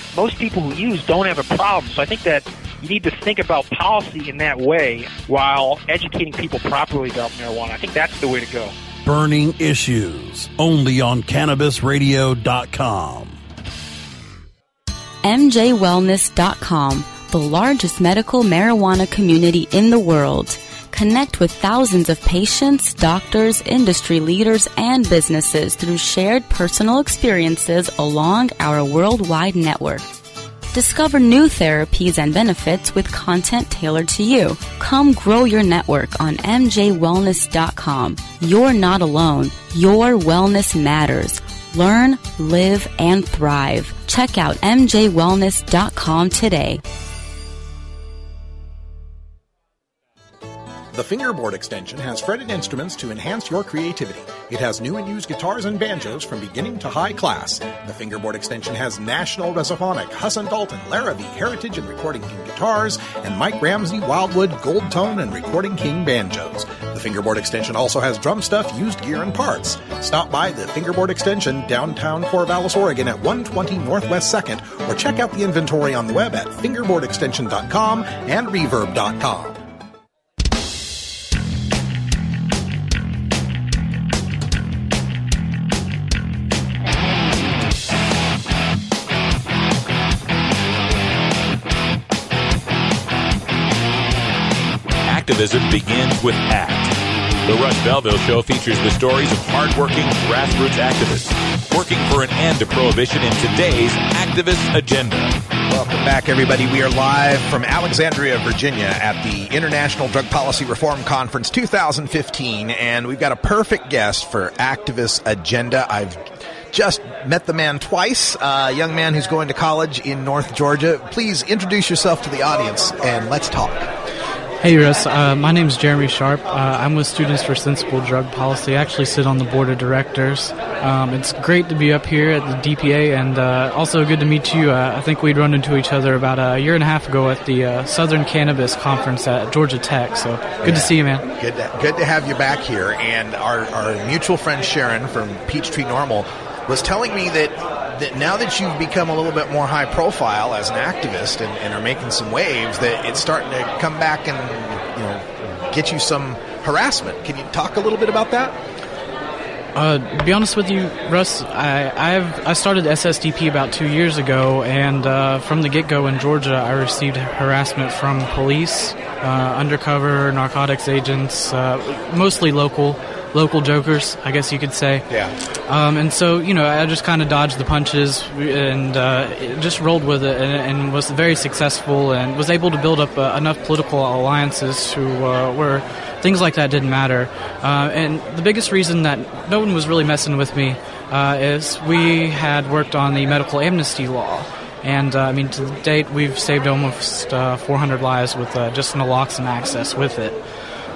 most people who use don't have a problem. So I think that you need to think about policy in that way while educating people properly about marijuana. I think that's the way to go. Burning Issues, only on CannabisRadio.com. MJWellness.com, the largest medical marijuana community in the world. Connect with thousands of patients, doctors, industry leaders, and businesses through shared personal experiences along our worldwide network. Discover new therapies and benefits with content tailored to you. Come grow your network on MJWellness.com. You're not alone. Your wellness matters. Learn, live, and thrive. Check out MJWellness.com today. The Fingerboard extension has fretted instruments to enhance your creativity. It has new and used guitars and banjos from beginning to high class. The Fingerboard extension has National Resophonic, Huss and Dalton, Larrabee, Heritage and Recording King guitars, and Mike Ramsey, Wildwood, Gold Tone, and Recording King banjos. The Fingerboard extension also has drum stuff, used gear, and parts. Stop by the Fingerboard extension downtown Corvallis, Oregon at 120 Northwest 2nd, or check out the inventory on the web at fingerboardextension.com and reverb.com. Activism begins with ACT. The Russ Belville Show features the stories of hardworking grassroots activists working for an end to prohibition in today's activist agenda. Welcome back, everybody. We are live from Alexandria, Virginia at the International Drug Policy Reform Conference 2015, and we've got a perfect guest for Activist Agenda. I've just met the man twice, a young man who's going to college in North Georgia. Please introduce yourself to the audience and let's talk. Hey, Russ. Uh, my name is Jeremy Sharp. Uh, I'm with Students for Sensible Drug Policy. I actually sit on the board of directors. Um, it's great to be up here at the DPA, and uh, also good to meet you. Uh, I think we'd run into each other about a year and a half ago at the uh, Southern Cannabis Conference at Georgia Tech. So good Yeah. to see you, man. Good to, good to have you back here. And our, our mutual friend Sharon from Peachtree NORML was telling me that, that now that you've become a little bit more high profile as an activist and, and are making some waves, that it's starting to come back and you know get you some harassment. Can you talk a little bit about that? Uh, to be honest with you, Russ, I, I've I started SSDP about two years ago, and uh, from the get go in Georgia, I received harassment from police, uh, undercover narcotics agents, uh, mostly local local jokers, I guess you could say. Yeah. Um, and so, you know, I just kind of dodged the punches and uh, just rolled with it and, and was very successful and was able to build up uh, enough political alliances to uh, where things like that didn't matter. Uh, and the biggest reason that no one was really messing with me uh, is we had worked on the medical amnesty law. And uh, I mean, to date, we've saved almost uh, 400 lives with uh, just naloxone access with it.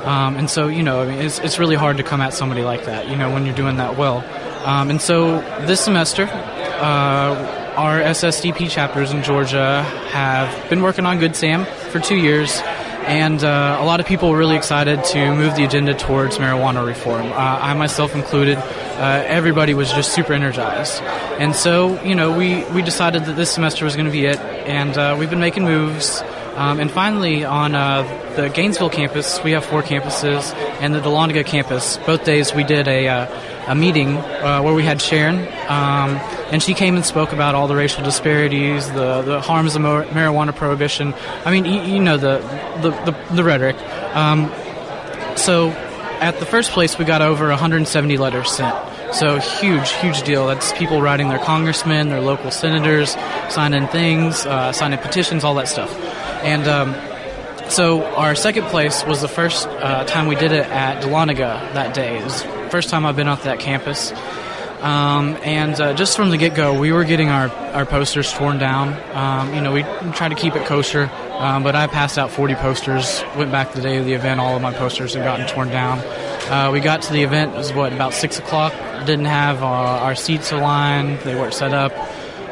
Um, and so, you know, I mean, it's, it's really hard to come at somebody like that, you know, when you're doing that well. Um, and so this semester, uh, our SSDP chapters in Georgia have been working on Good Sam for two years. And uh, a lot of people were really excited to move the agenda towards marijuana reform. Uh, I myself included. Uh, everybody was just super energized. And so, you know, we, we decided that this semester was going to be it. And uh, we've been making moves. Um, and finally, on uh, the Gainesville campus, we have four campuses, and the Dahlonega campus, both days we did a, uh, a meeting uh, where we had Sharon, um, and she came and spoke about all the racial disparities, the, the harms of mar- marijuana prohibition. I mean, you, you know the, the, the, the rhetoric. Um, so, at the first place, we got over 170 letters sent. So huge, huge deal. That's people writing their congressmen, their local senators, signing things, uh, signing petitions, all that stuff. And um, so our second place was the first uh, time we did it at Dahlonega that day. It was the first time I've been off that campus. Um, and uh, just from the get go, we were getting our, our posters torn down. Um, you know, we tried to keep it kosher, um, but I passed out 40 posters. Went back the day of the event, all of my posters had gotten torn down. Uh, we got to the event, it was what, about 6 o'clock. Didn't have uh, our seats aligned, they weren't set up.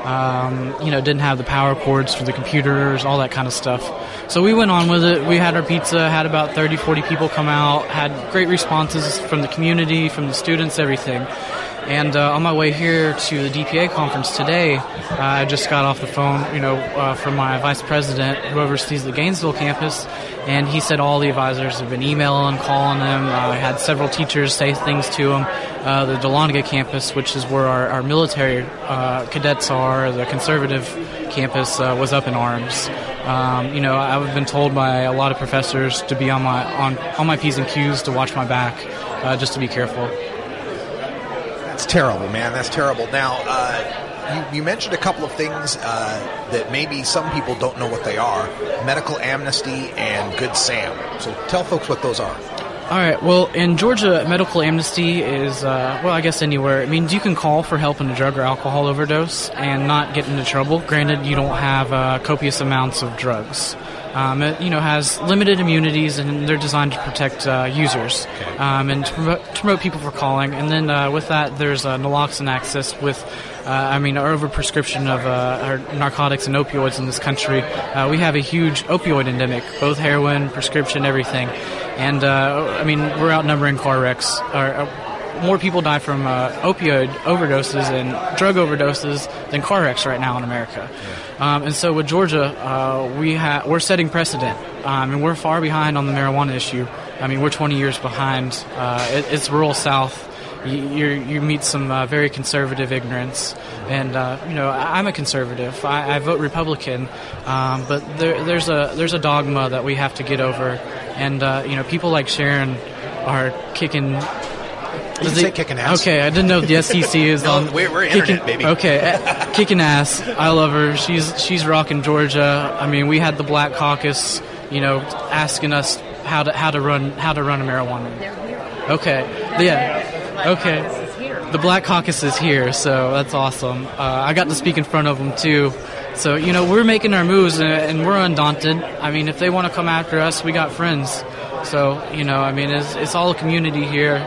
Um, you know, didn't have the power cords for the computers, all that kind of stuff. So we went on with it. We had our pizza, had about 30, 40 people come out, had great responses from the community, from the students, everything. And uh, on my way here to the DPA conference today, uh, I just got off the phone, you know, uh, from my vice president who oversees the Gainesville campus, and he said all the advisors have been emailing, and calling them. Uh, I had several teachers say things to him. Uh, the Dahlonega campus, which is where our, our military uh, cadets are, the conservative campus, was up in arms. Um, you know, I've been told by a lot of professors to be on my on, on my p's and q's to watch my back, just to be careful. That's terrible, man. That's terrible. Now, uh, you, you mentioned a couple of things uh, that maybe some people don't know what they are medical amnesty and Good Sam. So tell folks what those are. All right. Well, in Georgia, medical amnesty is uh, well, I guess anywhere. It means you can call for help in a drug or alcohol overdose and not get into trouble. Granted, you don't have uh, copious amounts of drugs. Um, it you know has limited immunities and they're designed to protect uh, users um, and to promote, to promote people for calling. And then uh, with that, there's uh, naloxone access with. Uh, I mean, our overprescription of uh, our narcotics and opioids in this country. Uh, we have a huge opioid endemic, both heroin, prescription, everything. And uh, I mean, we're outnumbering car wrecks. Or, more people die from uh, opioid overdoses and drug overdoses than car wrecks right now in America. Um, and so with Georgia, uh, we ha- we're setting precedent, um, and we're far behind on the marijuana issue. I mean, we're 20 years behind. Uh, it, it's rural South. You, you, meet some uh, very conservative ignorance, and uh, you know I'm a conservative. I, I vote Republican, um, but there, there's a there's a dogma that we have to get over, and uh, you know people like Sharon are kicking. You can say kicking ass. Okay, I didn't know if the FCC is No, on. we're- we're kicking, internet, baby. Okay, eh, kicking ass. I love her. She's she's rocking Georgia. I mean, we had the Black Caucus, you know, asking us how to how to run how to run a marijuana. Okay. Yeah. Okay. the Black Caucus is here, so that's awesome. Uh, I got to speak in front of them too. So, you know, we're making our moves and, and we're undaunted. I mean, if they want to come after us, we got friends. So, you know, I mean, it's, it's all a community here.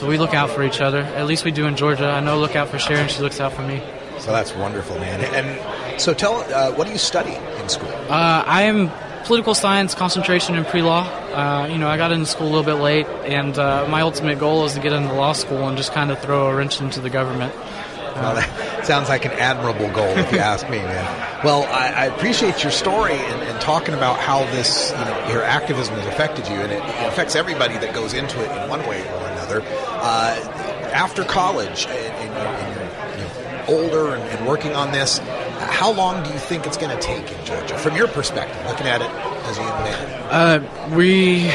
So we look out for each other. At least we do in Georgia. I know look out for Sharon. She looks out for me. So that's wonderful, man. And so tell, uh, what do you study in school? Uh, I am political science concentration in pre-law. Uh, you know, I got into school a little bit late, and uh, my ultimate goal is to get into law school and just kind of throw a wrench into the government. Well, that sounds like an admirable goal, if you ask me, man. Well, I, I appreciate your story and, and, talking about how this, you know, your activism has affected you, and it, it affects everybody that goes into it in one way or another. Uh, after college, and, and, and older and, working on this, how long do you think it's going to take in Georgia, from your perspective, looking at it as a young man? Uh, we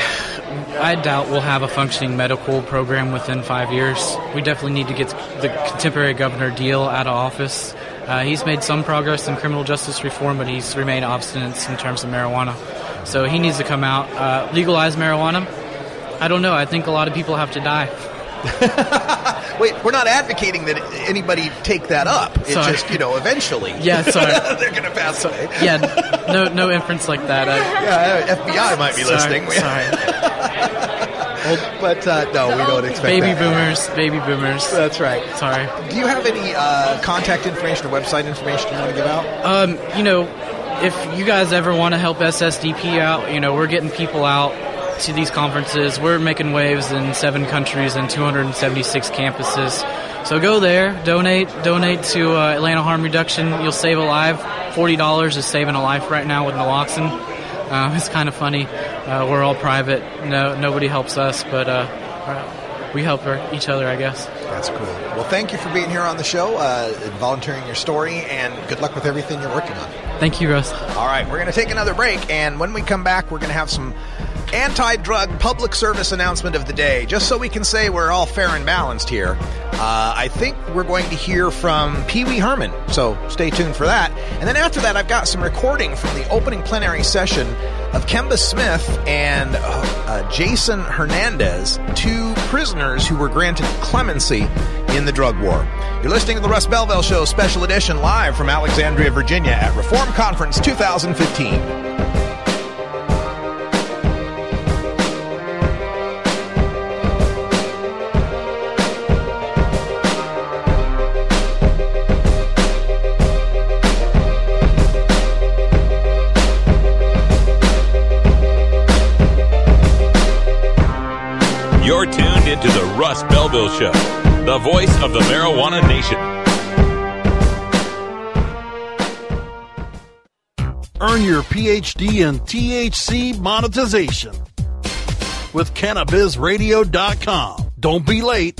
I doubt we'll have a functioning medical program within five years. We definitely need to get the contemporary governor Deal out of office. Uh, he's made some progress in criminal justice reform, but he's remained obstinate in terms of marijuana. So he needs to come out, uh, legalize marijuana. I don't know. I think a lot of people have to die. Wait, we're not advocating that anybody take that up. It's sorry. just, you know, eventually. Yeah, sorry. they're going to pass so, away. yeah, no, no inference like that. I, yeah, FBI might be sorry, listening. Sorry. but uh, no, we don't expect baby that. boomers, baby boomers. That's right. Sorry. Do you have any uh, contact information or website information you want to give out? Um, you know, if you guys ever want to help SSDP out, you know, we're getting people out to these conferences. We're making waves in seven countries and 276 campuses. So go there, donate, donate to uh, Atlanta Harm Reduction. You'll save a life. Forty dollars is saving a life right now with naloxone. Uh, it's kind of funny. Uh, we're all private. No, nobody helps us, but uh, we help each other, I guess. That's cool. Well, thank you for being here on the show, uh, volunteering your story, and good luck with everything you're working on. Thank you, Russ. All right, we're going to take another break, and when we come back, we're going to have some anti drug public service announcement of the day, just so we can say we're all fair and balanced here. Uh, I think we're going to hear from Pee Wee Herman, so stay tuned for that. And then after that, I've got some recording from the opening plenary session of Kemba Smith and uh, uh, Jason Hernandez, two prisoners who were granted clemency in the drug war. You're listening to the Russ Belville Show Special Edition live from Alexandria, Virginia at Reform Conference 2015. Show, the voice of the marijuana nation. Earn your PhD in THC monetization with CannabisRadio.com. Don't be late.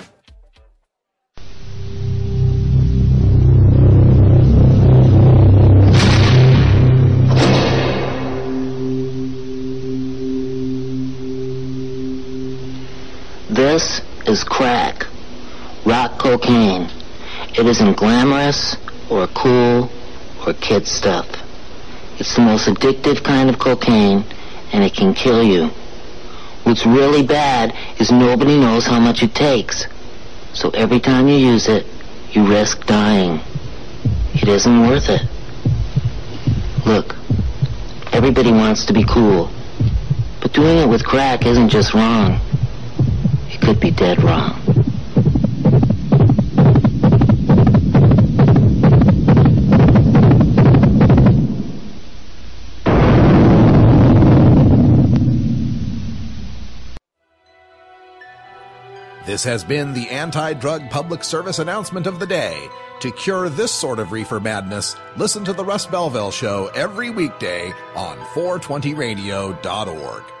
This is crack, rock cocaine. It isn't glamorous or cool or kid stuff. It's the most addictive kind of cocaine and it can kill you. What's really bad is nobody knows how much it takes. So every time you use it, you risk dying. It isn't worth it. Look, everybody wants to be cool. But doing it with crack isn't just wrong could be dead wrong. This has been the anti drug public service announcement of the day. To cure this sort of reefer madness, listen to The Russ Belville Show every weekday on 420radio.org.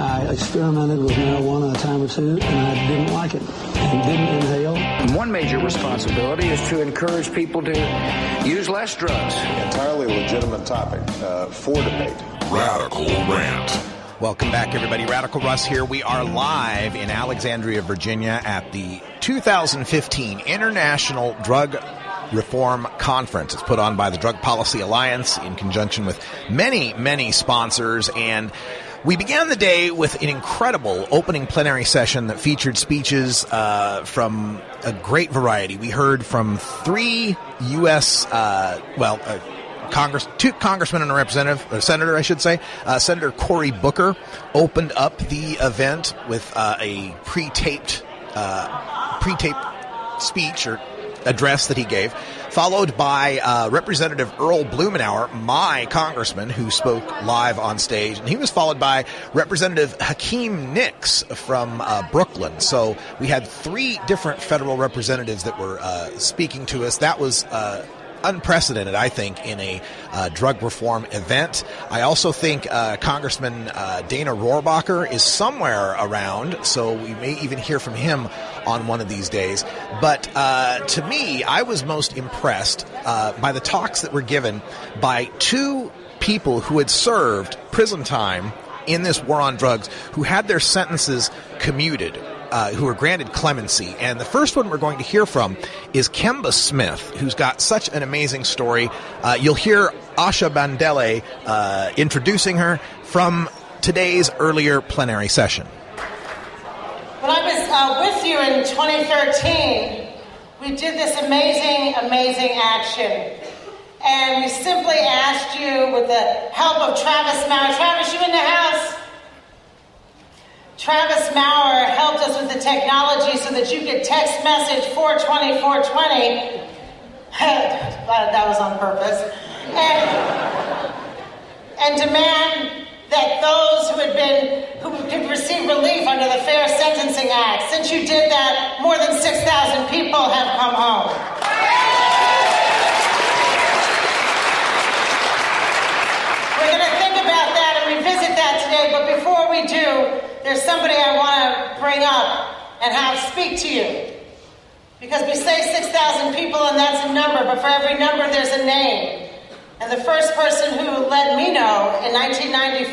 I experimented with marijuana a time or two, and I didn't like it and didn't inhale. And one major responsibility is to encourage people to use less drugs. Entirely legitimate topic uh, for debate. Radical Rant. Welcome back, everybody. Radical Russ here. We are live in Alexandria, Virginia at the 2015 International Drug Reform Conference. It's put on by the Drug Policy Alliance in conjunction with many, many sponsors. And we began the day with an incredible opening plenary session that featured speeches uh, from a great variety. We heard from three U.S., uh, well, uh, Congress, two congressmen and a representative, a senator, I should say. Uh, senator Cory Booker opened up the event with uh, a pre-taped, uh, pre-taped speech or address that he gave, followed by uh, Representative Earl Blumenauer, my congressman, who spoke live on stage, and he was followed by Representative Hakeem Nicks from uh, Brooklyn. So we had three different federal representatives that were uh, speaking to us. That was unprecedented, I think, in a uh, drug reform event. I also think uh, Congressman uh, Dana Rohrabacher is somewhere around, so we may even hear from him on one of these days. But uh, to me, I was most impressed uh, by the talks that were given by two people who had served prison time in this war on drugs, who had their sentences commuted uh, who were granted clemency. And the first one we're going to hear from is Kemba Smith, who's got such an amazing story. Uh, you'll hear Asha Bandele uh, introducing her from today's earlier plenary session. When I was uh, with you in 2013, we did this amazing, amazing action. And we simply asked you, with the help of Travis Maurer, Travis, you in the house? Travis Maurer helped us with the technology so that you could text message 420 420. that was on purpose. And, and demand that those who had been who could receive relief under the Fair Sentencing Act. Since you did that, more than 6,000 people have come home. We're going to think about that and revisit that today, but before we do, there's somebody I want to bring up and have speak to you. Because we say 6,000 people and that's a number, but for every number there's a name. And the first person who let me know in 1994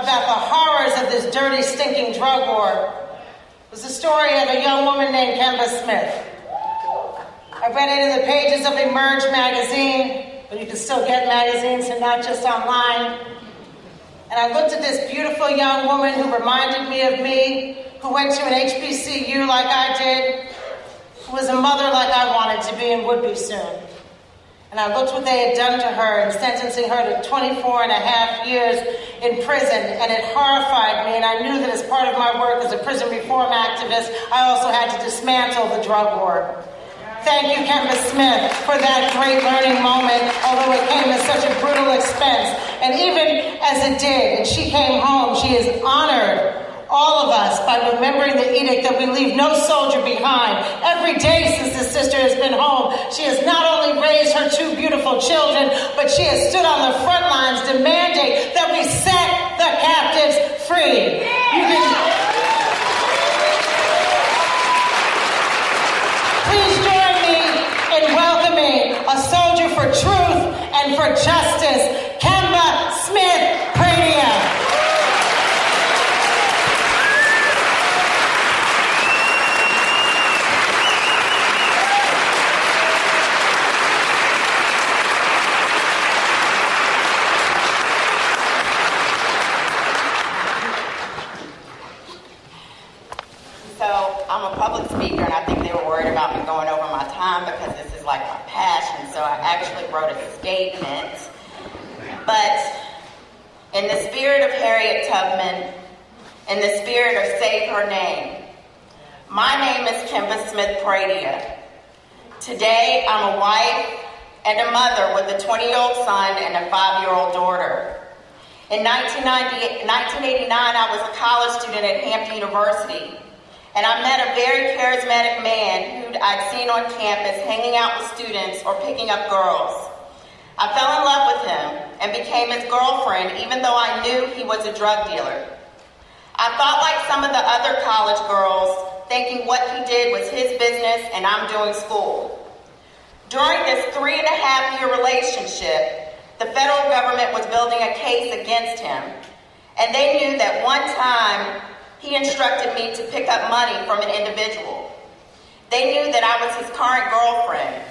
about the horrors of this dirty, stinking drug war was the story of a young woman named Kemba Smith. I read it in the pages of Emerge magazine, but you can still get magazines and not just online. And I looked at this beautiful young woman who reminded me of me, who went to an HBCU like I did, who was a mother like I wanted to be and would be soon. And I looked what they had done to her in sentencing her to 24 and a half years in prison, and it horrified me. And I knew that as part of my work as a prison reform activist, I also had to dismantle the drug war. Thank you, Kemba Smith, for that great learning moment, although it came at such a brutal expense. And even as it did, and she came home, she has honored all of us by remembering the edict that we leave no soldier behind. Every day since this sister has been home, she has not only raised her two beautiful children, but she has stood on the front lines demanding that we set the captives free. You can, please join me in welcoming a soldier for truth and for justice, Kemba Smith Pradia. So I'm a public speaker, and I think they were worried about me going over my time because but in the spirit of Harriet Tubman, in the spirit of Say Her Name, my name is Kemba Smith Pradia. Today, I'm a wife and a mother with a 20 year old son and a 5 year old daughter. In 1989, I was a college student at Hampton University, and I met a very charismatic man who I'd seen on campus hanging out with students or picking up girls. I fell in love with him and became his girlfriend, even though I knew he was a drug dealer. I thought like some of the other college girls, thinking what he did was his business and I'm doing school. During this three and a half year relationship, the federal government was building a case against him, and they knew that one time he instructed me to pick up money from an individual. They knew that I was his current girlfriend.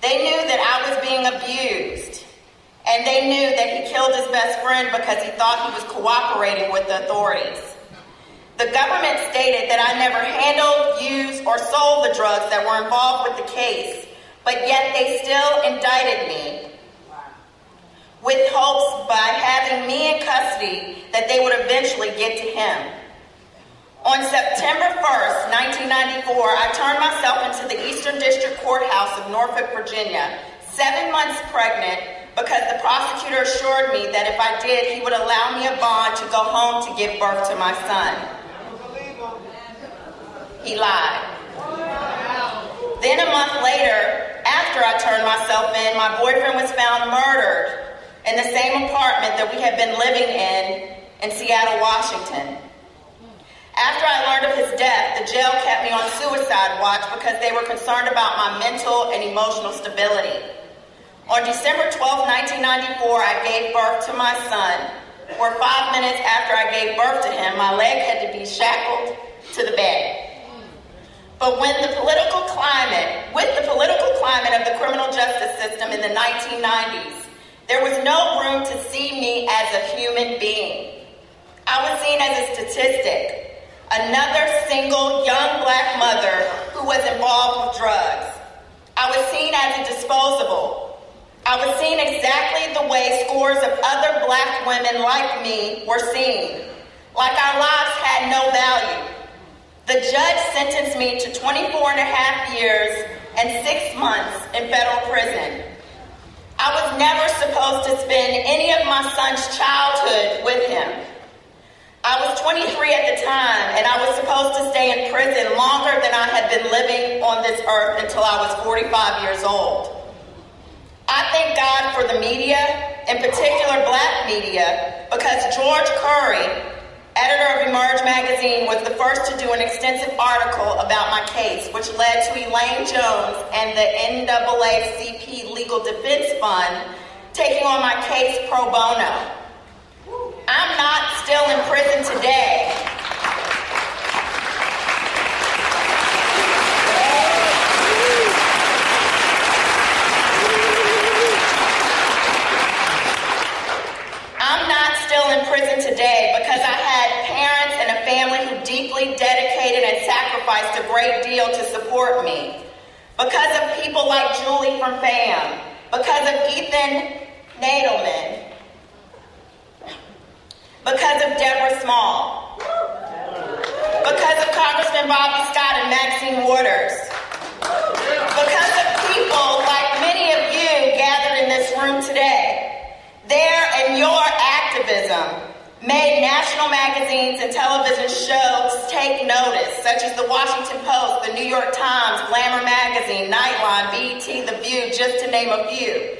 They knew that I was being abused. And they knew that he killed his best friend because he thought he was cooperating with the authorities. The government stated that I never handled, used, or sold the drugs that were involved with the case, but yet they still indicted me with hopes by having me in custody that they would eventually get to him. On September 1st, 1994, I turned myself into the Eastern District Courthouse of Norfolk, Virginia, seven months pregnant because the prosecutor assured me that if I did, he would allow me a bond to go home to give birth to my son. He lied. Then a month later, after I turned myself in, my boyfriend was found murdered in the same apartment that we had been living in in Seattle, Washington. After I learned of his death, the jail kept me on suicide watch because they were concerned about my mental and emotional stability. On December 12, 1994, I gave birth to my son. Where five minutes after I gave birth to him, my leg had to be shackled to the bed. But when the political climate, with the political climate of the criminal justice system in the 1990s, there was no room to see me as a human being. I was seen as a statistic, another single young black mother who was involved with drugs. I was seen as a disposable, I was seen exactly the way scores of other black women like me were seen, like our lives had no value. The judge sentenced me to 24 and a half years and six months in federal prison. I was never supposed to spend any of my son's childhood with him. I was 23 at the time, and I was supposed to stay in prison longer than I had been living on this earth until I was 45 years old. I thank God for the media, in particular black media, because George Curry, editor of Emerge magazine, was the first to do an extensive article about my case, which led to Elaine Jones and the NAACP Legal Defense Fund taking on my case pro bono. I'm not still in prison today I'm not still in prison today because I had parents and a family who deeply dedicated and sacrificed a great deal to support me. Because of people like Julie from FAMM, because of Ethan Nadelmann, because of Deborah Small, because of Congressman Bobby Scott and Maxine Waters, because of people like many of you gathered in this room today. Their and your activism made national magazines and television shows take notice, such as the Washington Post, the New York Times, Glamour Magazine, Nightline, BET, The View, just to name a few.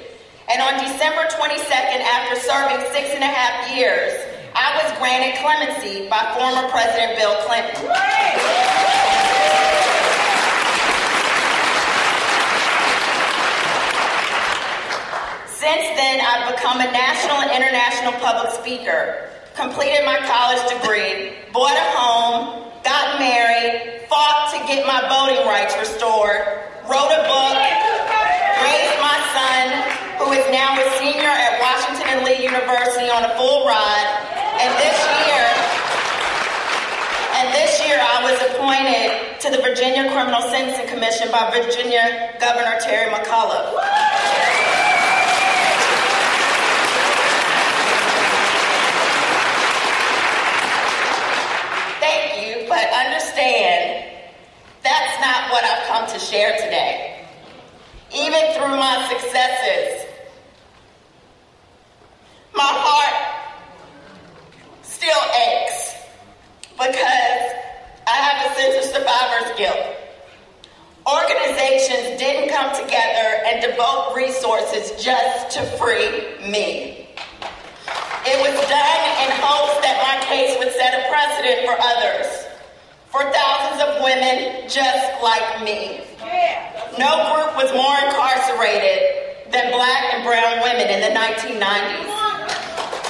And on December 22nd, after serving six and a half years, I was granted clemency by former President Bill Clinton. Since then, I've become a national and international public speaker, completed my college degree, bought a home, got married, fought to get my voting rights restored, wrote a book, raised my son, who is now a senior at Washington and Lee University on a full ride, and this year, and this year I was appointed to the Virginia Criminal Sentencing Commission by Virginia Governor Terry McAuliffe. Thank you, but understand that's not what I've come to share today. Even through my successes, my heart still aches because I have a sense of survivor's guilt. Organizations didn't come together and devote resources just to free me. It was done in hopes that my case would set a precedent for others, for thousands of women just like me. No group was more incarcerated than black and brown women in the 1990s.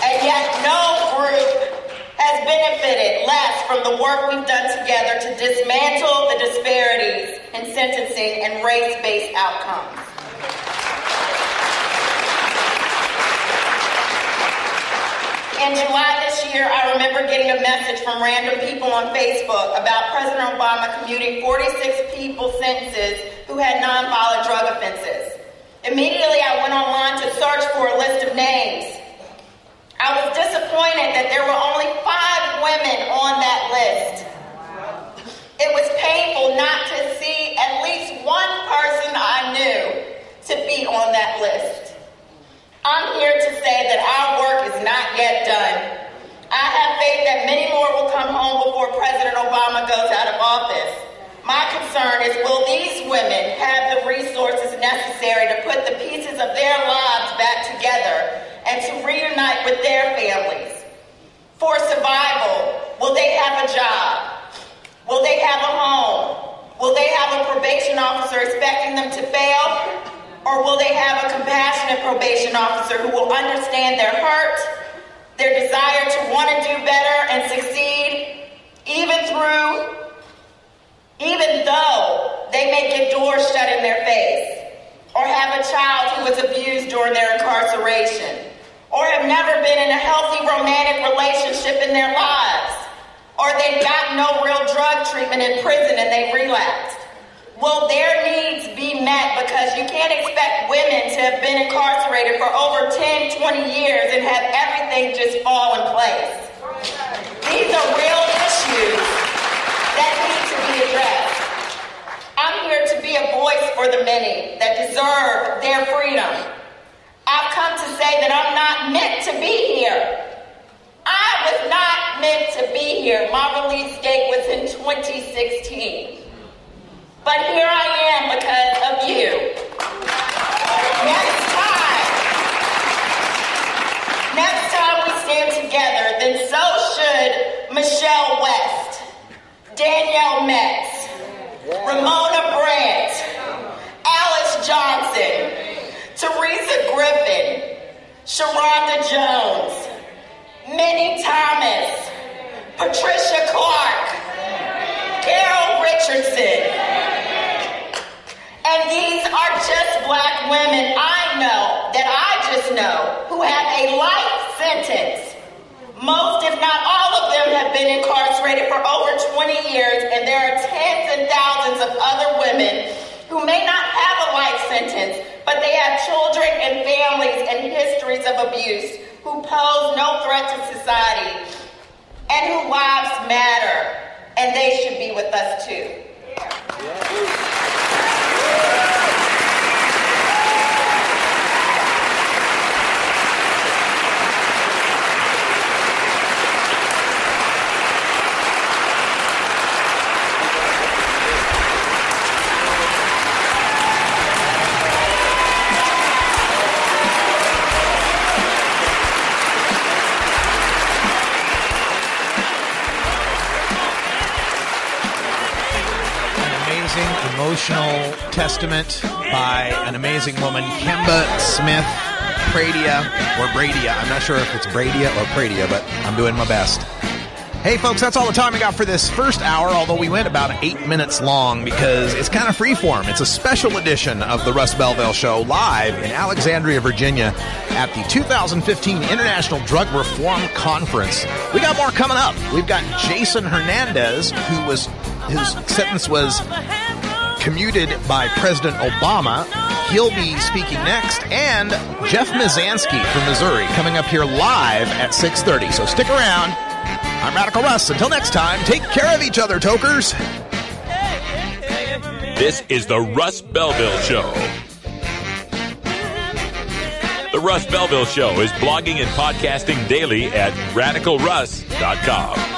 And yet, no group has benefited less from the work we've done together to dismantle the disparities in sentencing and race-based outcomes. In July this year, I remember getting a message from random people on Facebook about President Obama commuting 46 people sentences who had nonviolent drug offenses. Immediately, I went online to search for a list of names. I was disappointed that there were only five women on that list. It was painful not to see at least one person I knew to be on that list. I'm here to say that our work is not yet done. I have faith that many more will come home before President Obama goes out of office. My concern is will these women have the resources necessary to put the pieces of their lives back together and to reunite with their families? For survival, will they have a job? Will they have a home? Will they have a probation officer expecting them to fail? Or will they have a compassionate probation officer who will understand their hurt, their desire to want to do better and succeed, even through, even though they may get doors shut in their face, or have a child who was abused during their incarceration, or have never been in a healthy romantic relationship in their lives, or they've got no real drug treatment in prison and they relapsed. Will their needs be met? Because you can't expect women to have been incarcerated for over 10, 20 years and have everything just fall in place. These are real issues that need to be addressed. I'm here to be a voice for the many that deserve their freedom. I've come to say that I'm not meant to be here. I was not meant to be here. My release date was in 2016. But here I am because of you. Next time, next time we stand together, then so should Michelle West, Danielle Metz, Ramona Brant, Alice Johnson, Teresa Griffin, Sharanda Jones, Minnie Thomas, Patricia Clark, Carol Richardson. And these are just black women I know, that I just know, who have a life sentence. Most, if not all of them, have been incarcerated for over 20 years, and there are tens and thousands of other women who may not have a life sentence, but they have children and families and histories of abuse who pose no threat to society and whose lives matter, and they should be with us too. amazing emotional testament by an amazing woman, Kemba Smith Pradia or Bradia. I'm not sure if it's Bradia or Pradia, but I'm doing my best. Hey, folks, that's all the time we got for this first hour, although we went about eight minutes long because it's kind of freeform. It's a special edition of the Russ Belville Show live in Alexandria, Virginia at the 2015 International Drug Reform Conference. We got more coming up. We've got Jason Hernandez, who was, his sentence was commuted by President Obama. He'll be speaking next, and Jeff Mizanskey from Missouri coming up here live at 6:30. So stick around. I'm Radical Russ. Until next time, take care of each other, tokers. This is the Russ Belville Show. The Russ Belville Show is blogging and podcasting daily at radicalruss.com.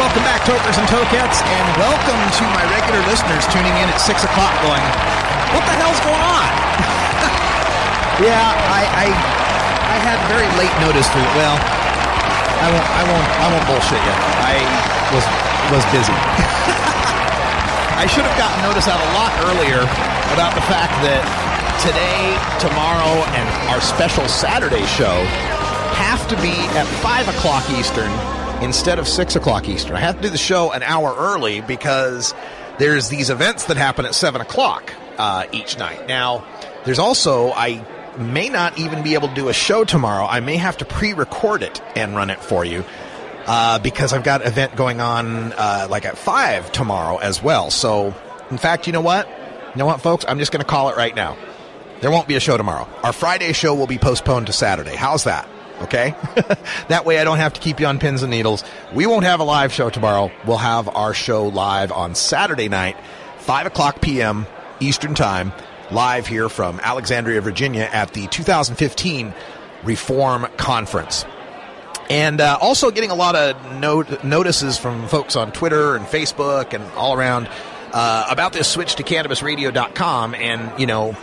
Welcome back, Tokers and Tokettes, and welcome to my regular listeners tuning in at 6 o'clock going, what the hell's going on? yeah, I, I I had very late notice for it. well, I won't I won't I won't bullshit you. I was was busy. I should have gotten notice out a lot earlier about the fact that today, tomorrow, and our special Saturday show have to be at 5 o'clock Eastern instead of 6 o'clock Eastern. I have to do the show an hour early because there's these events that happen at 7 o'clock uh, each night. Now, there's also, I may not even be able to do a show tomorrow. I may have to pre record it and run it for you. Uh, because I've got an event going on uh, like at 5 tomorrow as well. So, in fact, you know what? You know what, folks? I'm just going to call it right now. There won't be a show tomorrow. Our Friday show will be postponed to Saturday. How's that? Okay? that way I don't have to keep you on pins and needles. We won't have a live show tomorrow. We'll have our show live on Saturday night, 5 o'clock p.m. Eastern Time, live here from Alexandria, Virginia at the 2015 Reform Conference. And uh, also getting a lot of not- notices from folks on Twitter and Facebook and all around uh, about this switch to cannabisradio.com. And, you know,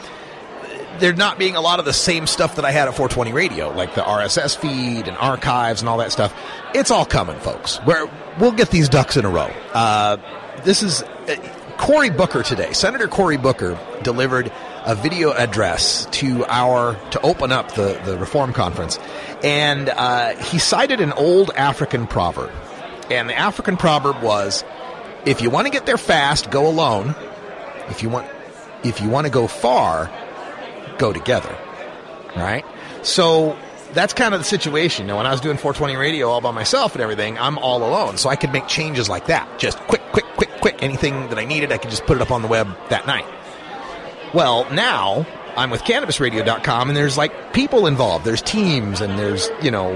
there not being a lot of the same stuff that I had at 420 Radio, like the RSS feed and archives and all that stuff. It's all coming, folks. Where we'll get these ducks in a row. Uh, this is uh, Cory Booker today. Senator Cory Booker delivered a video address to our to open up the the reform conference, and uh, he cited an old African proverb, and the African proverb was, "If you want to get there fast, go alone. If you want, if you want to go far." Go together. Right? So that's kind of the situation. You know, when I was doing 420 radio all by myself and everything, I'm all alone. So I could make changes like that. Just quick, quick, quick, quick. Anything that I needed, I could just put it up on the web that night. Well, now I'm with cannabisradio.com and there's like people involved. There's teams and there's, you know,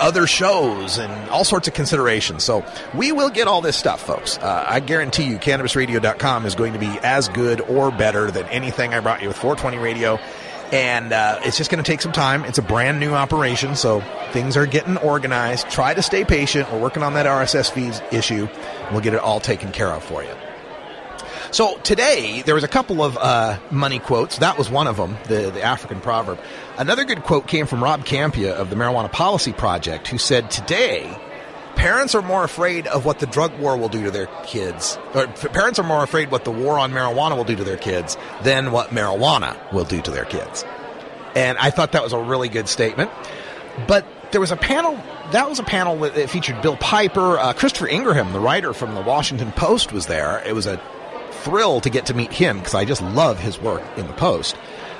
other shows and all sorts of considerations. So we will get all this stuff, folks. Uh, I guarantee you, cannabisradio.com is going to be as good or better than anything I brought you with 420 Radio. And uh, it's just going to take some time. It's a brand new operation, so things are getting organized. Try to stay patient. We're working on that RSS feed issue. We'll get it all taken care of for you. So today there was a couple of uh, money quotes. That was one of them, the the African proverb. Another good quote came from Rob Kampia of the Marijuana Policy Project, who said, "Today, parents are more afraid of what the drug war will do to their kids, or parents are more afraid what the war on marijuana will do to their kids than what marijuana will do to their kids." And I thought that was a really good statement. But there was a panel that was a panel that featured Bill Piper, uh, Christopher Ingraham, the writer from the Washington Post, was there. It was a thrill to get to meet him because I just love his work in the Post.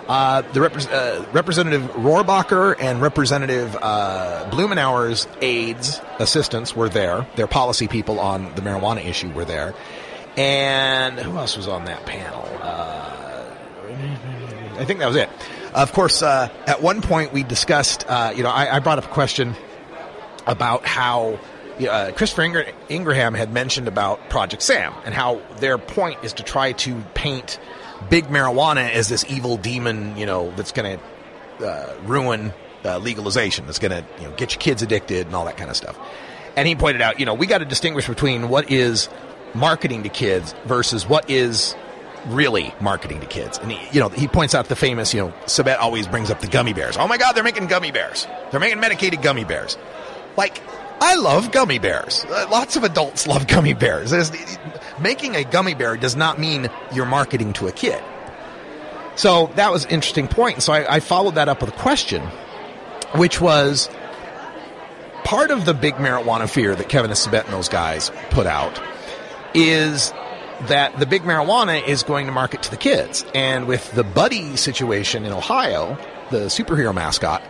Uh, the uh, Representative Rohrabacher and Representative uh, Blumenauer's aides, assistants were there. Their policy people on the marijuana issue were there. And who else was on that panel? Uh, I think that was it. Of course, uh, at one point we discussed, uh, you know, I, I brought up a question about how Christopher Ingr- Ingraham had mentioned about Project Sam and how their point is to try to paint big marijuana as this evil demon, you know, that's going to uh, ruin uh, legalization, that's going to you know, get your kids addicted and all that kind of stuff. And he pointed out, you know, we got to distinguish between what is marketing to kids versus what is really marketing to kids. And he, you know, he points out the famous, you know, Sabet always brings up the gummy bears. Oh my God, they're making gummy bears. They're making medicated gummy bears. Like, I love gummy bears. Uh, lots of adults love gummy bears. There's, making a gummy bear does not mean you're marketing to a kid. So that was an interesting point. So I, I followed that up with a question, which was part of the big marijuana fear that Kevin Sabet and those guys put out is that the big marijuana is going to market to the kids. And with the Buddy situation in Ohio, the superhero mascot,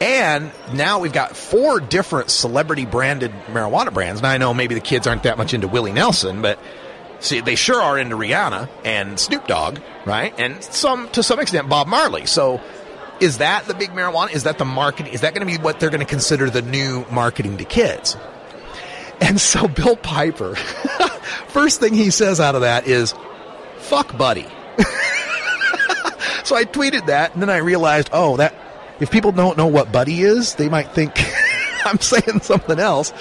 and now we've got four different celebrity branded marijuana brands. Now I know maybe the kids aren't that much into Willie Nelson, but see, they sure are into Rihanna and Snoop Dogg, right? And some, to some extent, Bob Marley. So is that the big marijuana? Is that the marketing? Is that going to be what they're going to consider the new marketing to kids? And so Bill Piper, first thing he says out of that is, fuck Buddy. so I tweeted that and then I realized, oh, that, if people don't know what Buddy is, they might think I'm saying something else.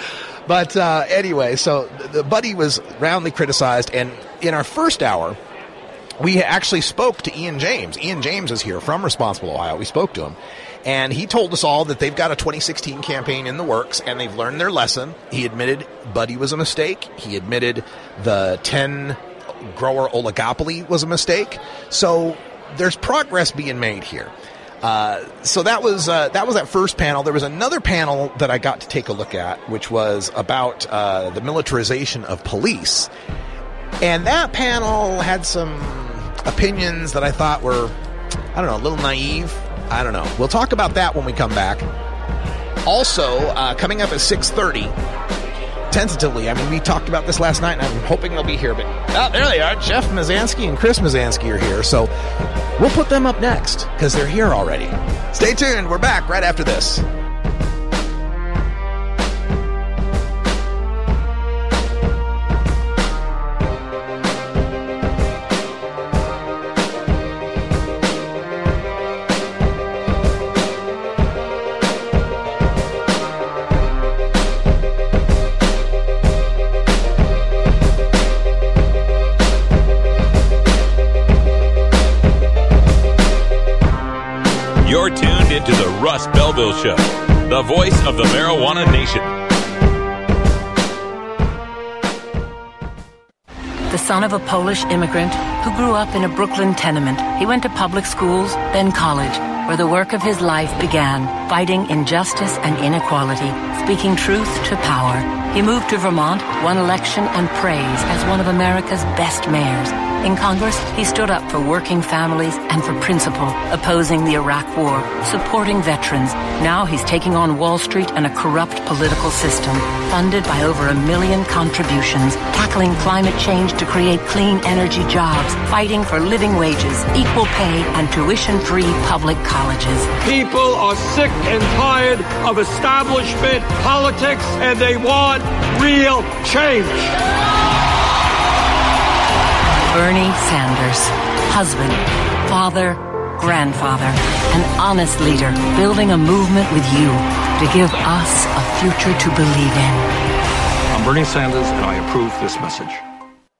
But uh, anyway, so the Buddy was roundly criticized, and in our first hour, we actually spoke to Ian James. Ian James is here from Responsible Ohio. We spoke to him, and he told us all that they've got a 2016 campaign in the works, and they've learned their lesson. He admitted Buddy was a mistake. He admitted the 10 grower oligopoly was a mistake. So there's progress being made here. Uh, so that was uh, that was that first panel. There was another panel that I got to take a look at, which was about uh, the militarization of police, and that panel had some opinions that I thought were, I don't know, a little naive. I don't know. We'll talk about that when we come back. Also, uh, coming up at six thirty, tentatively. I mean, we talked about this last night, and I'm hoping they'll be here. But oh, there they are. Jeff Mizanskey and Chris Mizanskey are here. So we'll put them up next because they're here already. Stay tuned. We're back right after this. Into the Russ Belville Show, the voice of the marijuana nation. The son of a Polish immigrant who grew up in a Brooklyn tenement, he went to public schools, then college, where the work of his life began, fighting injustice and inequality, speaking truth to power. He moved to Vermont, won election and praise as one of America's best mayors. In Congress, he stood up for working families and for principle, opposing the Iraq War, supporting veterans. Now he's taking on Wall Street and a corrupt political system, funded by over a million contributions, tackling climate change to create clean energy jobs, fighting for living wages, equal pay, and tuition-free public colleges. People are sick and tired of establishment politics and they want real change. Bernie Sanders, husband, father, grandfather, an honest leader, building a movement with you to give us a future to believe in. I'm Bernie Sanders and I approve this message.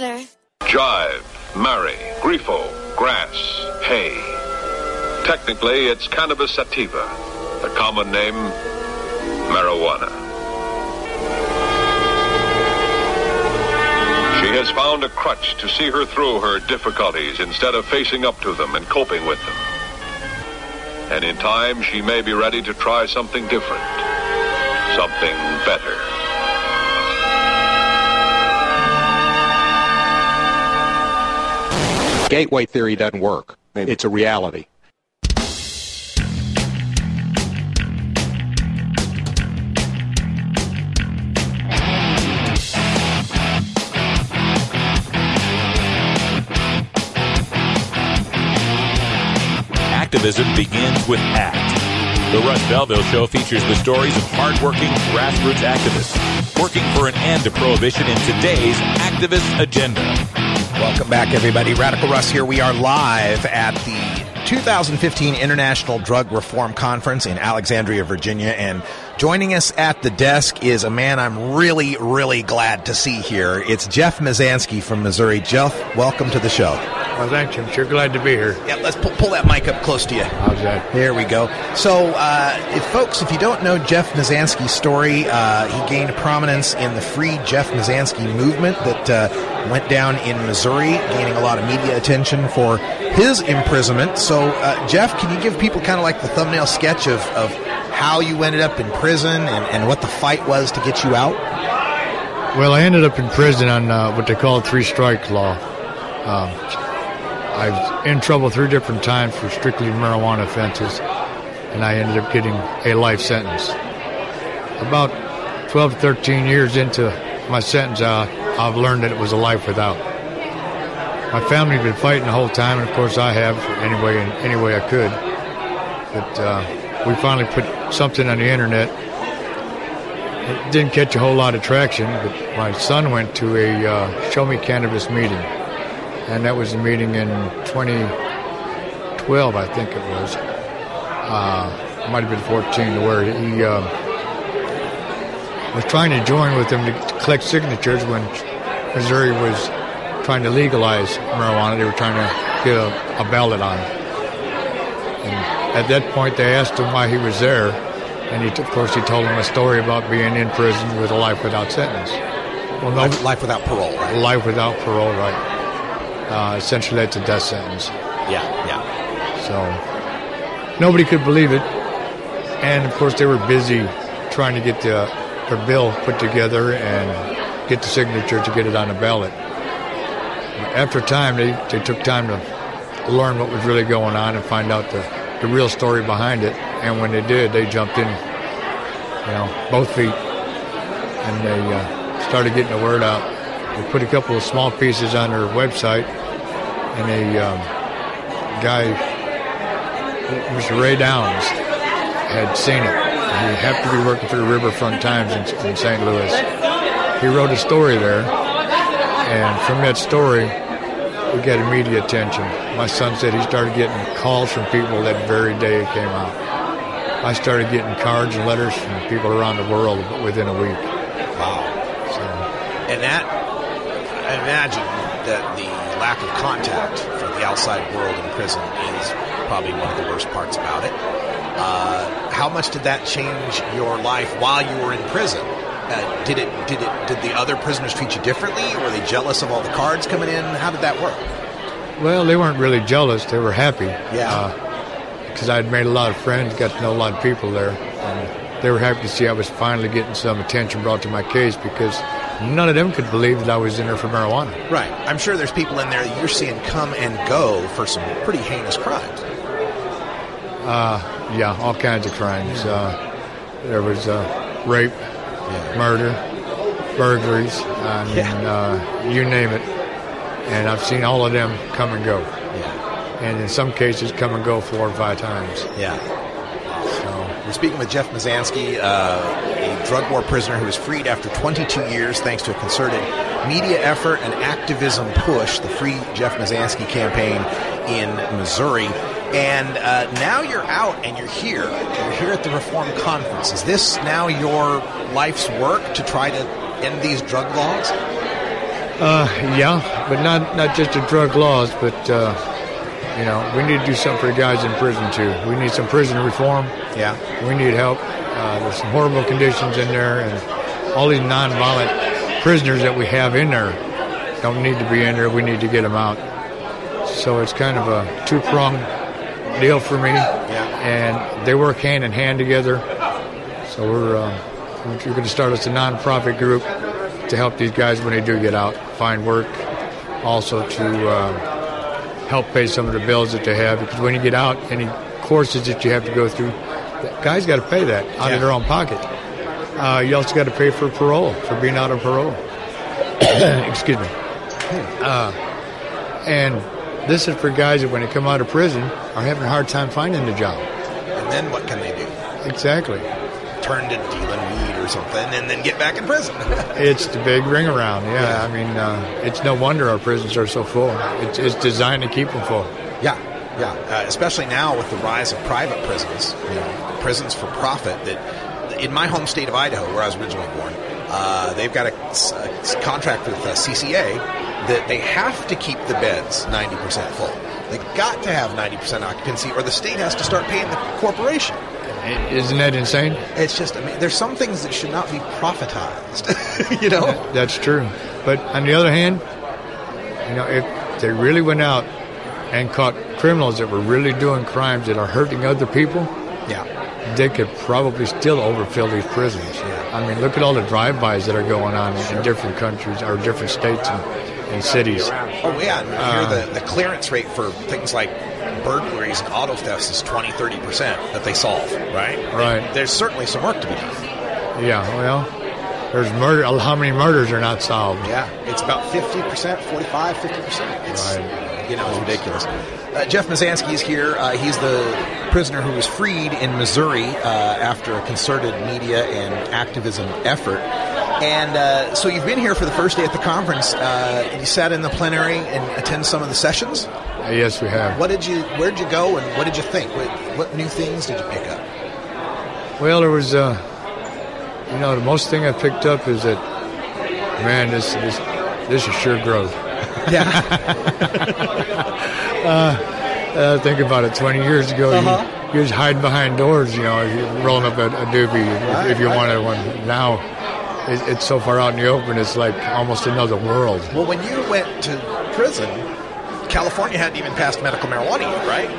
flavor. Jive, marry, grifo, grass, hay. Technically, it's cannabis sativa, the common name, marijuana. She has found a crutch to see her through her difficulties instead of facing up to them and coping with them. And in time, she may be ready to try something different, something better. Gateway theory doesn't work. It's a reality. Activism begins with ACT. The Russ Belville Show features the stories of hardworking grassroots activists working for an end to prohibition in today's activist agenda. Welcome back, everybody. Radical Russ here. We are live at the 2015 International Drug Reform Conference in Alexandria, Virginia. And joining us at the desk is a man I'm really, really glad to see here. It's Jeff Mizanskey from Missouri. Jeff, welcome to the show. Well, thank you. I'm sure glad to be here. Yeah, let's pull, pull that mic up close to you. How's that? There we go. So, uh, if folks, if you don't know Jeff Mizanskey's story, uh, he gained prominence in the Free Jeff Mizanskey movement that uh, went down in Missouri, gaining a lot of media attention for his imprisonment. So, uh, Jeff, can you give people kind of like the thumbnail sketch of, of how you ended up in prison and, and what the fight was to get you out? Well, I ended up in prison on uh, what they call three strike law. Um, I was in trouble three different times for strictly marijuana offenses, and I ended up getting a life sentence. About 12 to 13 years into my sentence, uh, I've learned that it was a life without. My family had been fighting the whole time, and of course I have, any way, any way I could. But uh, we finally put something on the internet. It didn't catch a whole lot of traction, but my son went to a uh, Show Me Cannabis meeting and that was a meeting in 2012, I think it was. Uh, might have been 14, where he uh, was trying to join with them to collect signatures when Missouri was trying to legalize marijuana. They were trying to get a, a ballot on it. And at that point, they asked him why he was there, and he, of course, he told them a story about being in prison with a life without sentence. Well, no, life, life without parole, right? Life without parole, right? Uh, essentially that's a death sentence. Yeah, yeah. So nobody could believe it, and of course they were busy trying to get the their bill put together and get the signature to get it on the ballot. After time, they, they took time to learn what was really going on and find out the, the real story behind it. And when they did, they jumped in, you know, both feet, and they uh, started getting the word out. They put a couple of small pieces on their website, and a um, guy, Mr. Ray Downs, had seen it. He happened to be working for the Riverfront Times in, in St. Louis. He wrote a story there, and from that story, we got immediate attention. My son said he started getting calls from people that very day it came out. I started getting cards and letters from people around the world within a week. Wow. So, and that, I imagine that the lack of contact from the outside world in prison is probably one of the worst parts about it. Uh, how much did that change your life while you were in prison? Uh, did it? Did it? Did the other prisoners treat you differently? Were they jealous of all the cards coming in? How did that work? Well, they weren't really jealous. They were happy. Yeah. Because uh, I'd made a lot of friends, got to know a lot of people there, and they were happy to see I was finally getting some attention brought to my case because none of them could believe that I was in there for marijuana. Right. I'm sure there's people in there that you're seeing come and go for some pretty heinous crimes. Uh, yeah, all kinds of crimes. Uh, there was uh, rape, yeah. murder, burglaries, I mean, Yeah. uh, you name it. And I've seen all of them come and go. Yeah. And in some cases, come and go four or five times. Yeah. So we're speaking with Jeff Mizanskey, uh, a drug war prisoner who was freed after 22 years thanks to a concerted media effort and activism push, the Free Jeff Mizanskey campaign in Missouri. And uh, now you're out and you're here. You're here at the Reform Conference. Is this now your life's work to try to end these drug laws? Uh, yeah, but not not just the drug laws, but uh, you know, we need to do something for the guys in prison too. We need some prison reform. Yeah. We need help. Uh, there's some horrible conditions in there, and all these nonviolent prisoners that we have in there don't need to be in there. We need to get them out. So it's kind of a two pronged deal for me. Yeah. And they work hand in hand together. So we're uh, we're going to start us a nonprofit group to help these guys when they do get out find work. Also to uh, help pay some of the bills that they have because when you get out, any courses that you have to go through, the guys got to pay that out Yeah. of their own pocket. Uh, you also got to pay for parole for being out on parole. Excuse me. Uh, and this is for guys that when they come out of prison are having a hard time finding a job. And then what can they do? Exactly. Turn to dealing weed or something, and then get back in prison. It's the big ring around. Yeah, I mean, uh, it's no wonder our prisons are so full. It's, it's designed to keep them full. Yeah, yeah. Uh, especially now with the rise of private prisons, you know, prisons for profit. That in my home state of Idaho, where I was originally born, uh, they've got a contract with uh, CCA that they have to keep the beds ninety percent full. They got to have ninety percent occupancy, or the state has to start paying the corporation. Isn't that insane? It's just, I mean, there's some things that should not be profitized. you know, That's true. But on the other hand, you know, if they really went out and caught criminals that were really doing crimes that are hurting other people, yeah, they could probably still overfill these prisons. Yeah. I mean, look at all the drive-bys that are going on in, in different countries or different states and, and cities. Oh yeah, and Uh, here the, the clearance rate for things like burglaries and auto thefts is 20, 30 percent that they solve, right? Right. There's certainly some work to be done. Yeah, well, there's murder. How many murders are not solved? Yeah, it's about 50 percent, 45, 50 percent. It's you know, it's ridiculous. Uh, Jeff Mizanskey is here. Uh, he's the prisoner who was freed in Missouri uh, after a concerted media and activism effort. And uh, so you've been here for the first day at the conference. Uh, you sat in the plenary and attend some of the sessions. Yes, we have. What did you? Where did you go, and what did you think? What, what new things did you pick up? Well, there was, uh, you know, the most thing I picked up is that, man, this this this is sure growth. uh, uh, think about it. Twenty years ago, Uh-huh. you, you was hiding behind doors. You know, you rolling up a, a doobie if, if you wanted one. Now, it, it's so far out in the open. It's like almost another world. Well, when you went to prison, California hadn't even passed medical marijuana yet, right?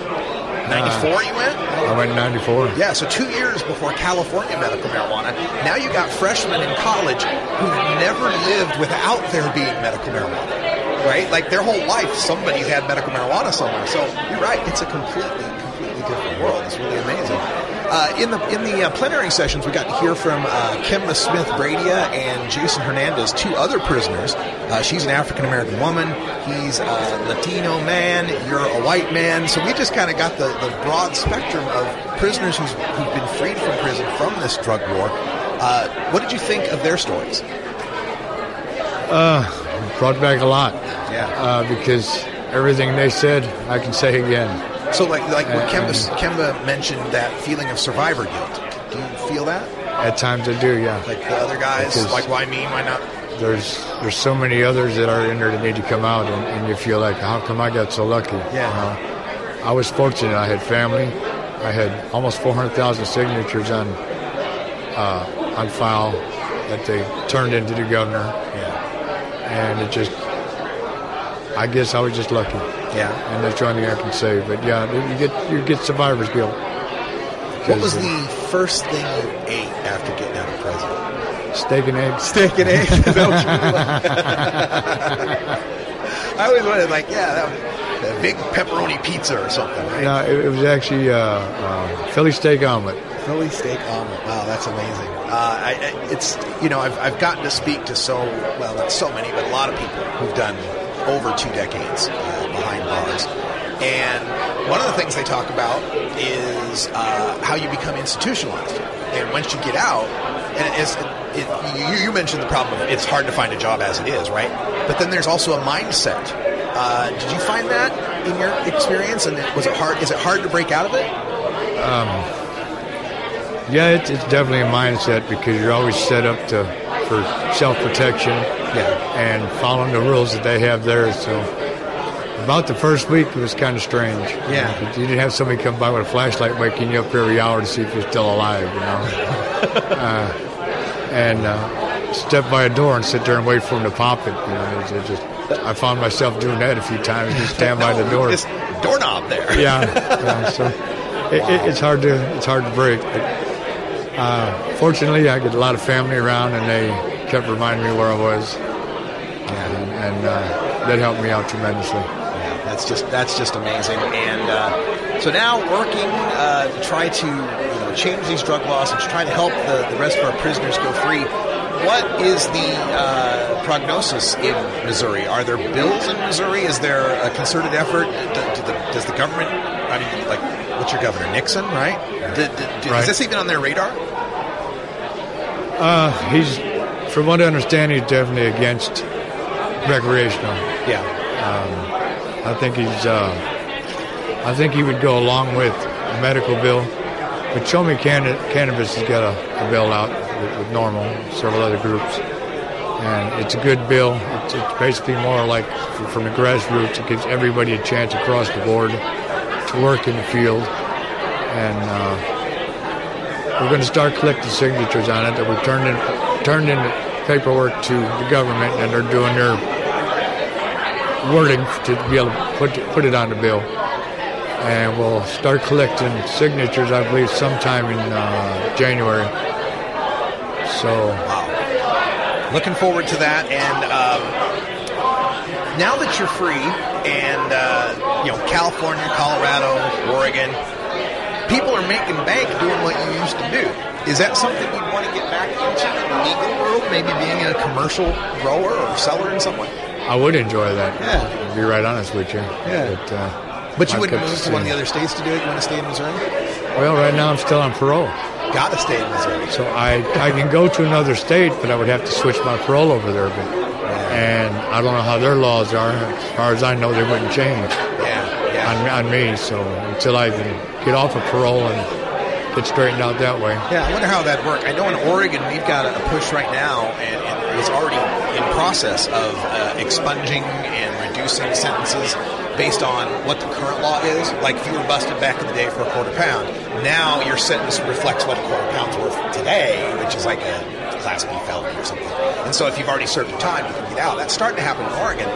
94 you went? I went in '94. Yeah, so two years before California medical marijuana. Now you got freshmen in college who've never lived without there being medical marijuana, right? Like their whole life, somebody's had medical marijuana somewhere. So you're right, it's a completely, completely different world. It's really amazing. Uh, in the in the uh, plenary sessions, we got to hear from uh, Kemba Smith Bradia and Jason Hernandez, two other prisoners. Uh, she's an African American woman. He's a Latino man. You're a white man. So we just kind of got the, the broad spectrum of prisoners who's, who've been freed from prison from this drug war. Uh, what did you think of their stories? Uh, brought back a lot. Yeah. Uh, because everything they said, I can say again. So, like, like when Uh, Kemba, Kemba mentioned that feeling of survivor guilt. Do you feel that? At times I do, yeah. Like the other guys, Because- like why me? Why not? there's there's so many others that are in there that need to come out, and, and you feel like, how come I got so lucky? Yeah. Know? I was fortunate. I had family. I had almost 400,000 signatures on uh, on file that they turned into the governor. And it just, I guess I was just lucky. Yeah. And that's the only thing I can say. But yeah, you get you get survivor's guilt. What was the first thing you ate after getting out of prison? Steak and eggs. Steak and eggs. Is that what you were like? I always wanted like, yeah, that was a big pepperoni pizza or something, right? No, it, it was actually uh, uh, Philly steak omelet. Philly steak omelet. Wow, that's amazing. Uh, I, it's you know I've, I've gotten to speak to so well not so many but a lot of people who've done over two decades uh, behind bars, and one of the things they talk about is uh, how you become institutionalized, and once you get out, and it's, it, you, you mentioned the problem of it's hard to find a job as it is, right? But then there's also a mindset. Uh, did you find that in your experience, and was it hard? Is it hard to break out of it? Um, yeah, it's, it's definitely a mindset because you're always set up to for self protection and following the rules that they have there. So about the first week, it was kind of strange. Yeah. You didn't have somebody come by with a flashlight waking you up every hour to see if you're still alive, you know. uh, and uh, step by a door and sit there and wait for them to pop it. You know, it, it just I found myself doing that a few times. Just stand by the door. This doorknob there. yeah, yeah. So it, it, it's hard to it's hard to break. Uh, fortunately, I get a lot of family around, and they kept reminding me where I was, and, and uh, that helped me out tremendously. Yeah, that's just that's just amazing. And uh, so now working uh, to try to you know, change these drug laws and to try to help the, the rest of our prisoners go free. What is the uh, prognosis in Missouri? Are there bills in Missouri? Is there a concerted effort? The, does the government? I mean, like, what's your governor Nixon, right? Right. Is this even on their radar? Uh, he's, from what I understand, he's definitely against recreational. Yeah. Um, I think he's. Uh, I think he would go along with a medical bill, but Show Me Canna- Cannabis has got a, a bill out with, with NORML, several other groups, and it's a good bill. It's, it's basically more like from the grassroots. It gives everybody a chance across the board to work in the field, and. Uh, we're going to start collecting signatures on it that we turned in turned in paperwork to the government and they're doing their wording to be able to put put it on the bill and we'll start collecting signatures I believe sometime in uh, January so Looking forward to that. And um, now that you're free, and uh, you know California, Colorado, Oregon, people are making bank doing what you used to do. Is that something you'd want to get back into in the legal world? Maybe being a commercial grower or seller in some way. I would enjoy that Yeah. to be right honest with you Yeah. but, uh, But you wouldn't move to one of the other states to do it. You want to stay in Missouri? well right now I'm still on parole Got to stay in Missouri. So I, I can go to another state, but I would have to switch my parole over there. But, and I don't know how their laws are. As far as I know, they wouldn't change on, on me. So until I can get off of parole and get straightened out that way. Yeah, I wonder how that work. I know in Oregon we've got a push right now, and, and it's already in process of uh, expunging and reducing sentences based on what the current law is. Like if you were busted back in the day for a quarter pound, now your sentence reflects what a quarter pound's worth today, which is like a class B felony or something. And so if you've already served your time, you can get out. That's starting to happen in Oregon.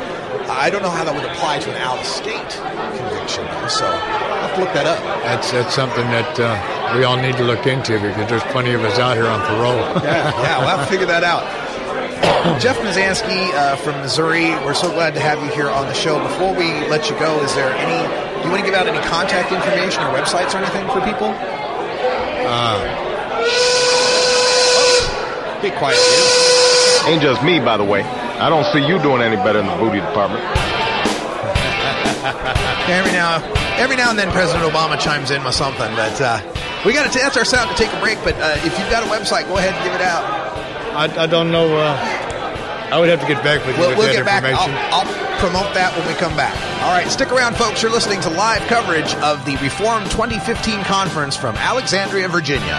I don't know how that would apply to an out-of-state conviction, though, so I'll have to look that up. That's that's something that uh, we all need to look into because there's plenty of us out here on parole. yeah, yeah, we'll have to figure that out. Jeff Mizanskey uh, from Missouri, we're so glad to have you here on the show. Before we let you go, is there any, do you want to give out any contact information or websites or anything for people? Uh, Be quiet, Ain't just me, by the way. I don't see you doing any better in the booty department. every now, every now and then, President Obama chimes in with something, but uh, we got to. That's our sound to take a break. But uh, if you've got a website, go ahead and give it out. I, I don't know. Uh, I would have to get back with you We'll, with we'll that get back. information. I'll, I'll promote that when we come back. All right, stick around, folks. You're listening to live coverage of the Reform 2015 conference from Alexandria, Virginia.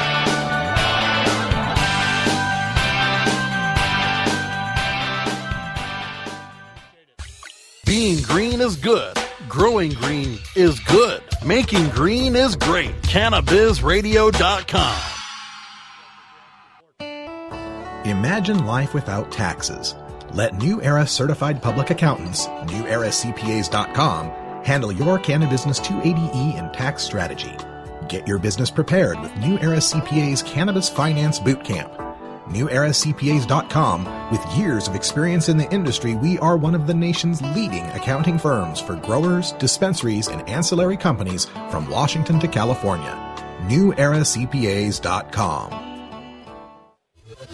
Being green is good. Growing green is good. Making green is great. CannabisRadio.com. Imagine life without taxes. Let New Era certified public accountants, NewEraCPAs.com, handle your Cannabis Business 280E and tax strategy. Get your business prepared with New Era CPA's Cannabis Finance Bootcamp. NewEraCPAs.com, with years of experience in the industry, we are one of the nation's leading accounting firms for growers, dispensaries, and ancillary companies from Washington to California. NewEraCPAs.com.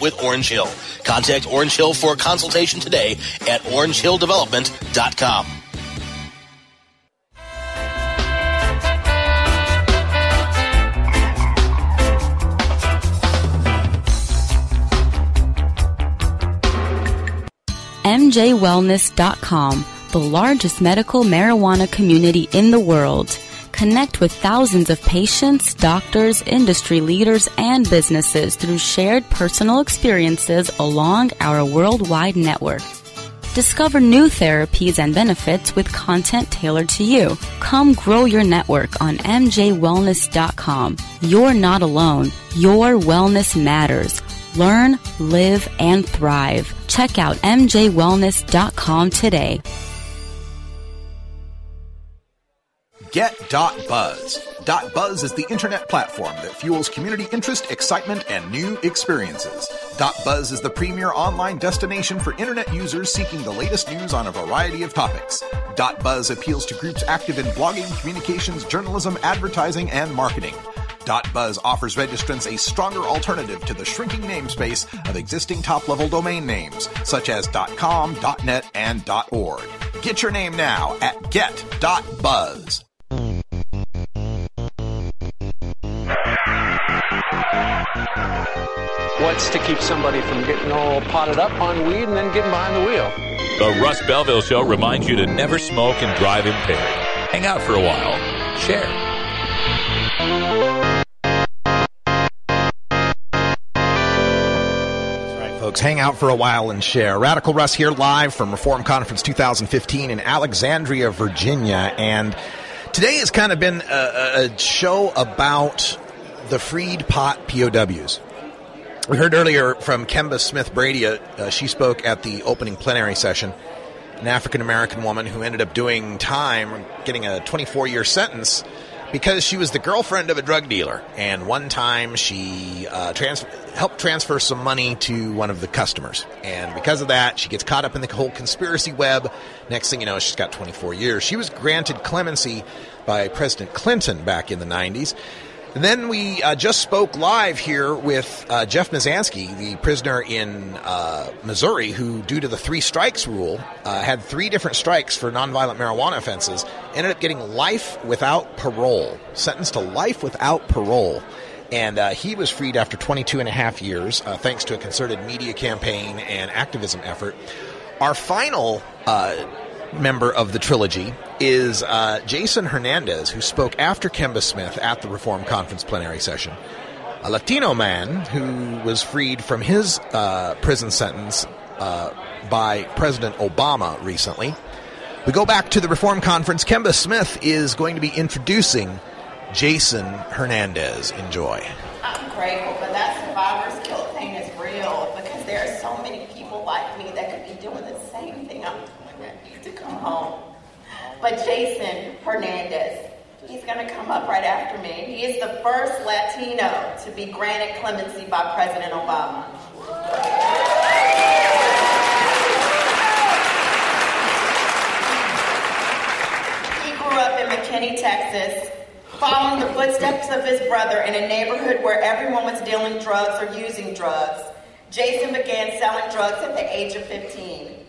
with Orange Hill. Contact Orange Hill for a consultation today at orangehilldevelopment.com. MJWellness.com, the largest medical marijuana community in the world. Connect with thousands of patients, doctors, industry leaders, and businesses through shared personal experiences along our worldwide network. Discover new therapies and benefits with content tailored to you. Come grow your network on MJWellness.com. You're not alone. Your wellness matters. Learn, live, and thrive. Check out MJWellness.com today. Get.buzz. .buzz is the internet platform that fuels community interest, excitement, and new experiences. .buzz is the premier online destination for internet users seeking the latest news on a variety of topics. .buzz appeals to groups active in blogging, communications, journalism, advertising, and marketing. .buzz offers registrants a stronger alternative to the shrinking namespace of existing top-level domain names, such as .com, .net, and .org. Get your name now at get.buzz. What's to keep somebody from getting all potted up on weed and then getting behind the wheel? The Russ Belville Show reminds you to never smoke and drive impaired. Hang out for a while. Share. folks. Hang out for a while and share. Radical Russ here live from Reform Conference 2015 in Alexandria, Virginia. And today has kind of been a, a show about the freed pot POWs. We heard earlier from Kemba Smith Pradia. Uh, she spoke at the opening plenary session. An African American woman who ended up doing time, getting a 24 year sentence because she was the girlfriend of a drug dealer. And one time she uh, trans- helped transfer some money to one of the customers. And because of that, she gets caught up in the whole conspiracy web. Next thing you know, she's got 24 years. She was granted clemency by President Clinton back in the 90s. And then we uh, just spoke live here with uh, Jeff Mizanskey, the prisoner in uh, Missouri, who, due to the three strikes rule, uh, had three different strikes for nonviolent marijuana offenses, ended up getting life without parole, sentenced to life without parole. And uh, he was freed after 22 and a half years, uh, thanks to a concerted media campaign and activism effort. Our final member of the trilogy is uh, Jason Hernandez, who spoke after Kemba Smith at the Reform Conference plenary session. A Latino man who was freed from his uh, prison sentence uh, by President Obama recently. We go back to the Reform Conference. Kemba Smith is going to be introducing Jason Hernandez. Enjoy. I'm grateful, that survivor's guilt thing is real because there are so many people like me that could be doing the same thing I'm to come home. But Jason Hernandez, he's going to come up right after me. He is the first Latino to be granted clemency by President Obama. He grew up in McKinney, Texas, following the footsteps of his brother in a neighborhood where everyone was dealing drugs or using drugs. Jason began selling drugs at the age of 15.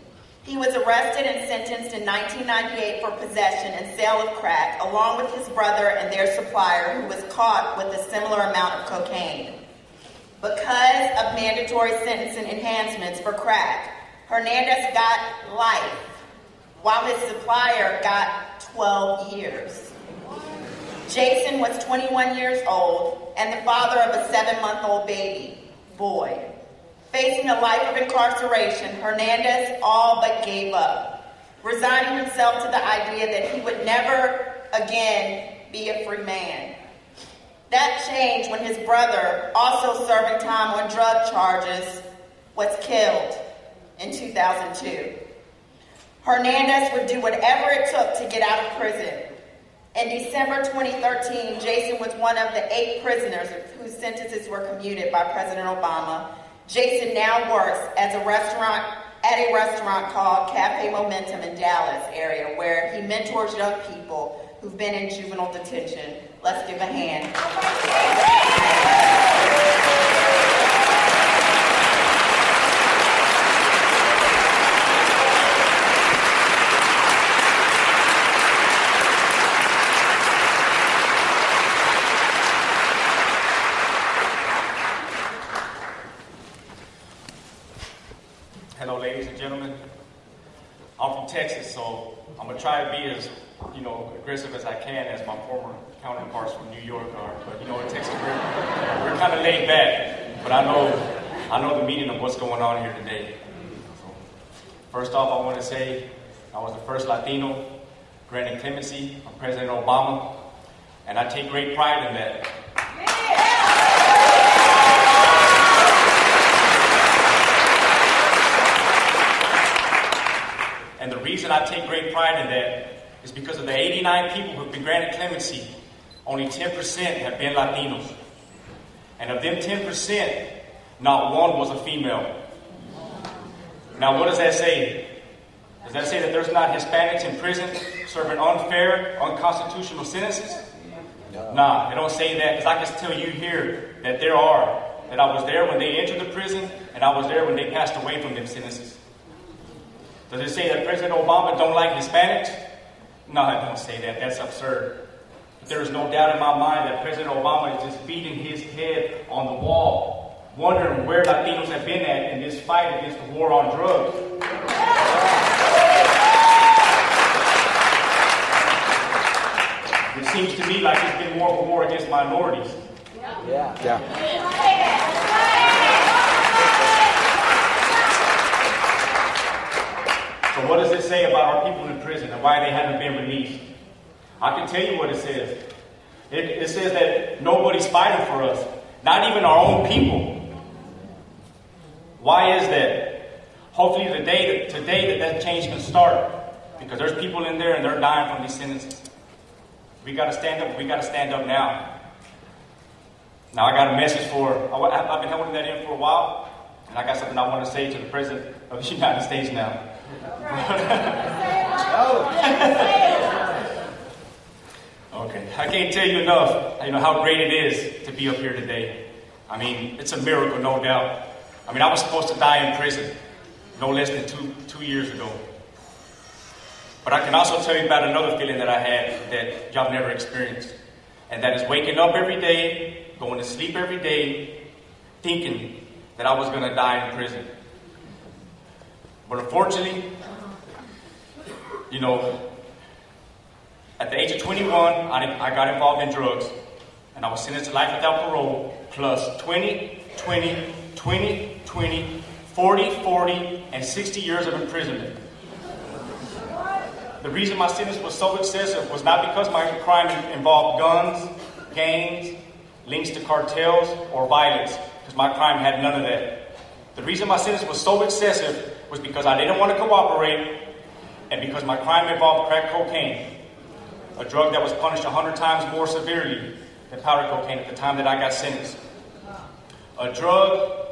He was arrested and sentenced in 1998 for possession and sale of crack, along with his brother and their supplier, who was caught with a similar amount of cocaine. Because of mandatory sentencing enhancements for crack, Hernandez got life, while his supplier got 12 years. Jason was 21 years old and the father of a seven month old baby boy. Facing a life of incarceration, Hernandez all but gave up, resigning himself to the idea that he would never again be a free man. That changed when his brother, also serving time on drug charges, was killed in 2002. Hernandez would do whatever it took to get out of prison. In December 2013, Jason was one of the eight prisoners whose sentences were commuted by President Obama Jason now works as a restaurant at a restaurant called Cafe Momentum in Dallas area where he mentors young people who've been in juvenile detention. Let's give a hand. Texas, so I'm gonna try to be as you know aggressive as I can as my former counterparts from New York are. But you know, in Texas, we're, we're kind of laid back. But I know I know the meaning of what's going on here today. So, first off, I want to say I was the first Latino granted clemency from President Obama, and I take great pride in that. Reason I take great pride in that is because of the 89 people who've been granted clemency, only 10% have been Latinos. And of them 10%, not one was a female. Now, what does that say? Does that say that there's not Hispanics in prison serving unfair, unconstitutional sentences? Nah, it don't say that because I can tell you here that there are. That I was there when they entered the prison, and I was there when they passed away from them sentences. Does it say that President Obama don't like Hispanics? No, I don't say that. That's absurd. But there is no doubt in my mind that President Obama is just beating his head on the wall, wondering where Latinos have been at in this fight against the war on drugs. It seems to me like it's been more of a war against minorities. Yeah. Yeah. So what does it say about our people in prison and why they haven't been released? I can tell you what it says. It, it says that nobody's fighting for us, not even our own people. Why is that? Hopefully today, today that that change can start because there's people in there and they're dying from these sentences. We got to stand up. We got to stand up now. Now I got a message for. I've been holding that in for a while, and I got something I want to say to the president of the United States now. okay, I can't tell you enough. You know how great it is to be up here today. I mean, it's a miracle, no doubt. I mean, I was supposed to die in prison no less than two two years ago. But I can also tell you about another feeling that I had that y'all never experienced. And that is waking up every day, going to sleep every day, thinking that I was going to die in prison. But unfortunately, you know, at the age of 21, I, I got involved in drugs. And I was sentenced to life without parole, plus 20, 20, 20, 20, 40, 40, and 60 years of imprisonment. The reason my sentence was so excessive was not because my crime involved guns, gangs, links to cartels, or violence, because my crime had none of that. The reason my sentence was so excessive was because I didn't want to cooperate and because my crime involved crack cocaine, a drug that was punished 100 times more severely than powder cocaine at the time that I got sentenced. A drug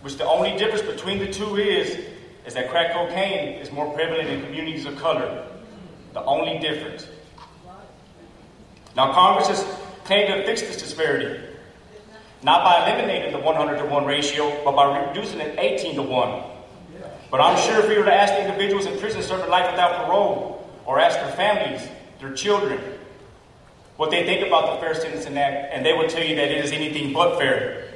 which the only difference between the two is is that crack cocaine is more prevalent in communities of color. The only difference. Now, Congress has claimed to fix this disparity, not by eliminating the 100 to 1 ratio, but by reducing it 18 to 1. But I'm sure if we were to ask the individuals in prison serving life without parole, or ask their families, their children, what they think about the Fair Sentencing Act, and they will tell you that it is anything but fair.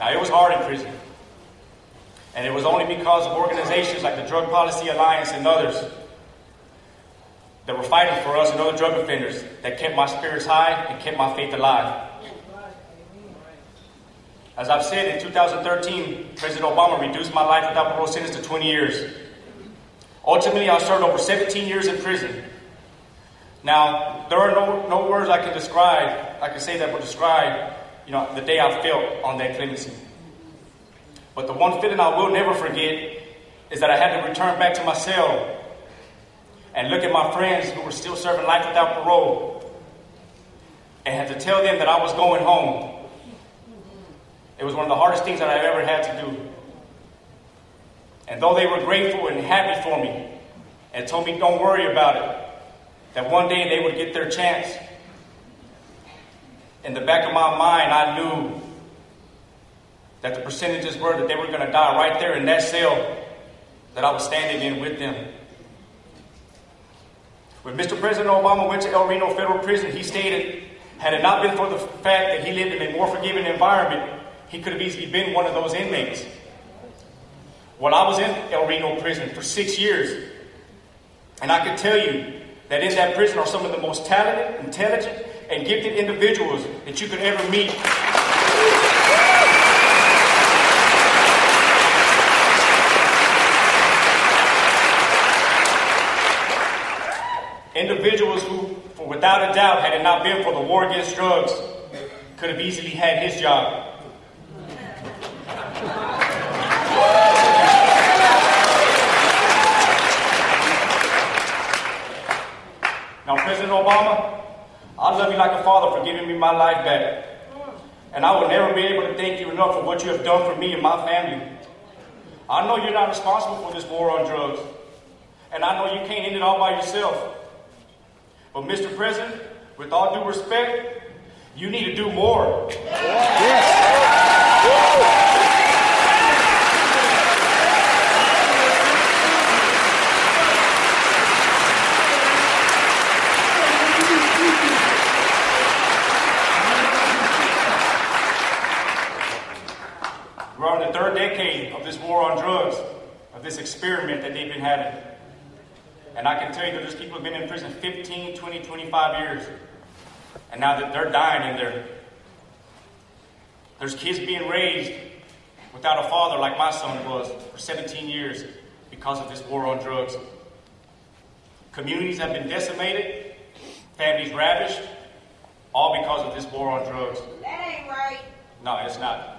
Now, it was hard in prison. And it was only because of organizations like the Drug Policy Alliance and others that were fighting for us and other drug offenders that kept my spirits high and kept my faith alive. As I've said, in 2013, President Obama reduced my life without parole sentence to 20 years. Ultimately, I served over 17 years in prison. Now, there are no, no words I can describe, I can say that will describe, you know, the day I felt on that clemency. But the one feeling I will never forget is that I had to return back to my cell and look at my friends who were still serving life without parole and had to tell them that I was going home. It was one of the hardest things that I've ever had to do. And though they were grateful and happy for me and told me, don't worry about it, that one day they would get their chance, in the back of my mind, I knew that the percentages were that they were going to die right there in that cell that I was standing in with them. When Mr. President Obama went to El Reno Federal Prison, he stated Had it not been for the fact that he lived in a more forgiving environment, he could have easily been one of those inmates. Well, I was in El Reno prison for six years, and I can tell you that in that prison are some of the most talented, intelligent, and gifted individuals that you could ever meet. Individuals who, for without a doubt, had it not been for the war against drugs, could have easily had his job. Now, President Obama, I love you like a father for giving me my life back. And I will never be able to thank you enough for what you have done for me and my family. I know you're not responsible for this war on drugs. And I know you can't end it all by yourself. But, Mr. President, with all due respect, you need to do more. Yes. We're on the third decade of this war on drugs, of this experiment that they've been having. And I can tell you that those people have been in prison 15, 20, 25 years. And now that they're dying in there. There's kids being raised without a father like my son was for 17 years because of this war on drugs. Communities have been decimated, families ravished, all because of this war on drugs. That ain't right. No, it's not.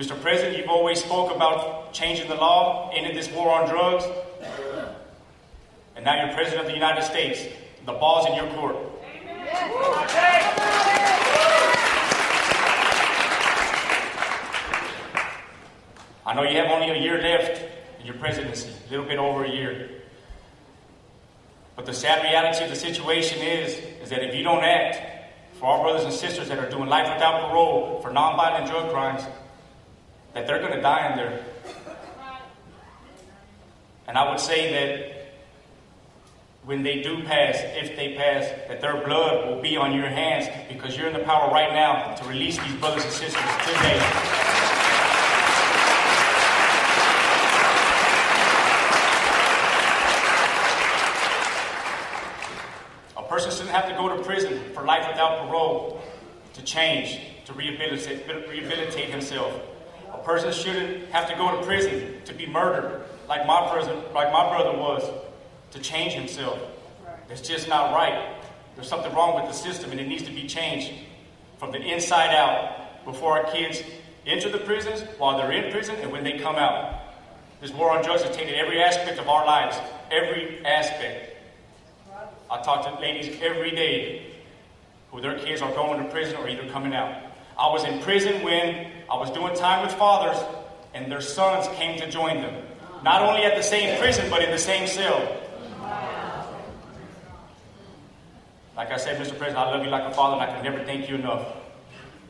Mr. President, you've always spoke about changing the law, ending this war on drugs. And now you're President of the United States. The ball's in your court. I know you have only a year left in your presidency, a little bit over a year. But the sad reality of the situation is, is that if you don't act for our brothers and sisters that are doing life without parole for nonviolent drug crimes, that they're going to die in there. And I would say that when they do pass, if they pass, that their blood will be on your hands because you're in the power right now to release these brothers and sisters today. A person shouldn't have to go to prison for life without parole to change, to rehabilitate, rehabilitate himself. A person shouldn't have to go to prison to be murdered, like my brother, like my brother was, to change himself. It's just not right. There's something wrong with the system, and it needs to be changed from the inside out before our kids enter the prisons, while they're in prison, and when they come out. This war on drugs has taken every aspect of our lives, every aspect. I talk to ladies every day who their kids are going to prison or either coming out. I was in prison when I was doing time with fathers, and their sons came to join them. Not only at the same prison, but in the same cell. Like I said, Mr. President, I love you like a father, and I can never thank you enough.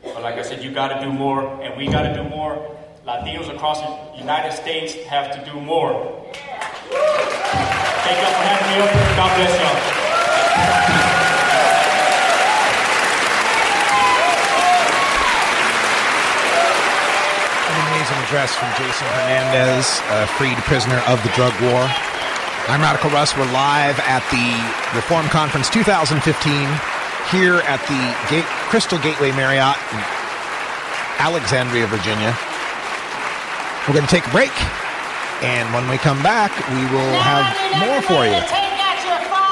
But like I said, you got to do more, and we got to do more. Latinos across the United States have to do more. Thank y'all for having me up here. God bless y'all. An amazing address from Jason Hernandez, a freed prisoner of the drug war. I'm Radical Russ. We're live at the Reform Conference 2015 here at the Gate, Crystal Gateway Marriott in Alexandria, Virginia. We're going to take a break, and when we come back, we will have more for you. Take out your phones.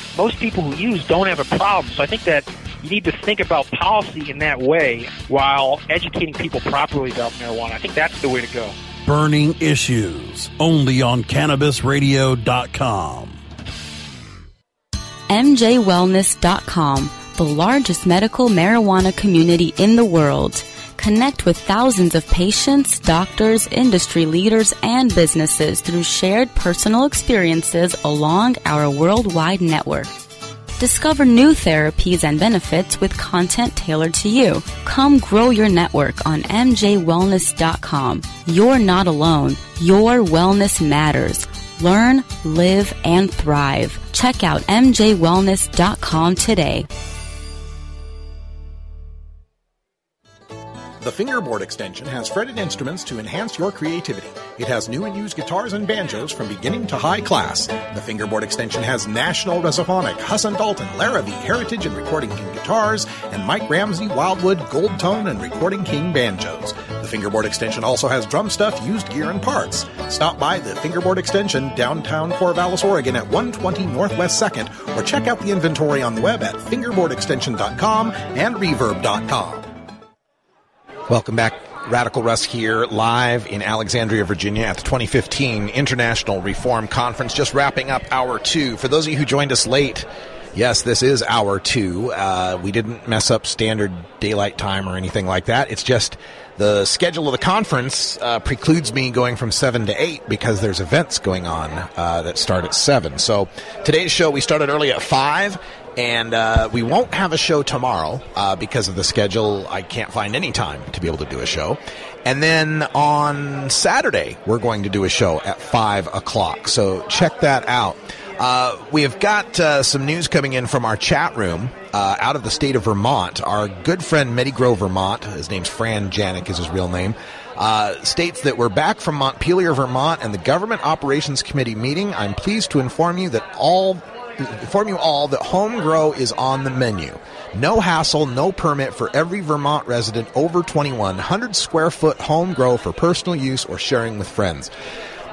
most people who use don't have a problem. So I think that you need to think about policy in that way while educating people properly about marijuana. I think that's the way to go. burning issues. Only on CannabisRadio.com. MJWellness.com, the largest medical marijuana community in the world. Connect with thousands of patients, doctors, industry leaders, and businesses through shared personal experiences along our worldwide network. Discover new therapies and benefits with content tailored to you. Come grow your network on MJWellness.com. You're not alone. Your wellness matters. Learn, live, and thrive. Check out MJWellness.com today. The Fingerboard extension has fretted instruments to enhance your creativity. It has new and used guitars and banjos from beginning to high class. The Fingerboard extension has National Resophonic, Huss and Dalton, Larrivée, Heritage and Recording King guitars, and Mike Ramsey, Wildwood, Gold Tone, and Recording King banjos. The Fingerboard extension also has drum stuff, used gear, and parts. Stop by the Fingerboard extension downtown Corvallis, Oregon at 120 Northwest 2nd, or check out the inventory on the web at fingerboardextension.com and reverb.com. Welcome back. Radical Russ here, live in Alexandria, Virginia at the 2015 International Reform Conference. Just wrapping up hour two. For those of you who joined us late, yes, this is hour two. Uh, we didn't mess up standard daylight time or anything like that. It's just the schedule of the conference uh, precludes me going from 7 to 8 because there's events going on uh, that start at 7. So today's show, we started early at 5 and uh, we won't have a show tomorrow uh, because of the schedule. I can't find any time to be able to do a show. And then on Saturday, we're going to do a show at 5 o'clock. So check that out. Uh, we have got uh, some news coming in from our chat room uh, out of the state of Vermont. Our good friend Medigrow, Vermont, his name's Fran Janik, is his real name. Uh, states that we're back from Montpelier, Vermont, and the Government Operations Committee meeting. I'm pleased to inform you that all inform you all that home grow is on the menu. No hassle, no permit for every Vermont resident over 21, 100 square foot home grow for personal use or sharing with friends.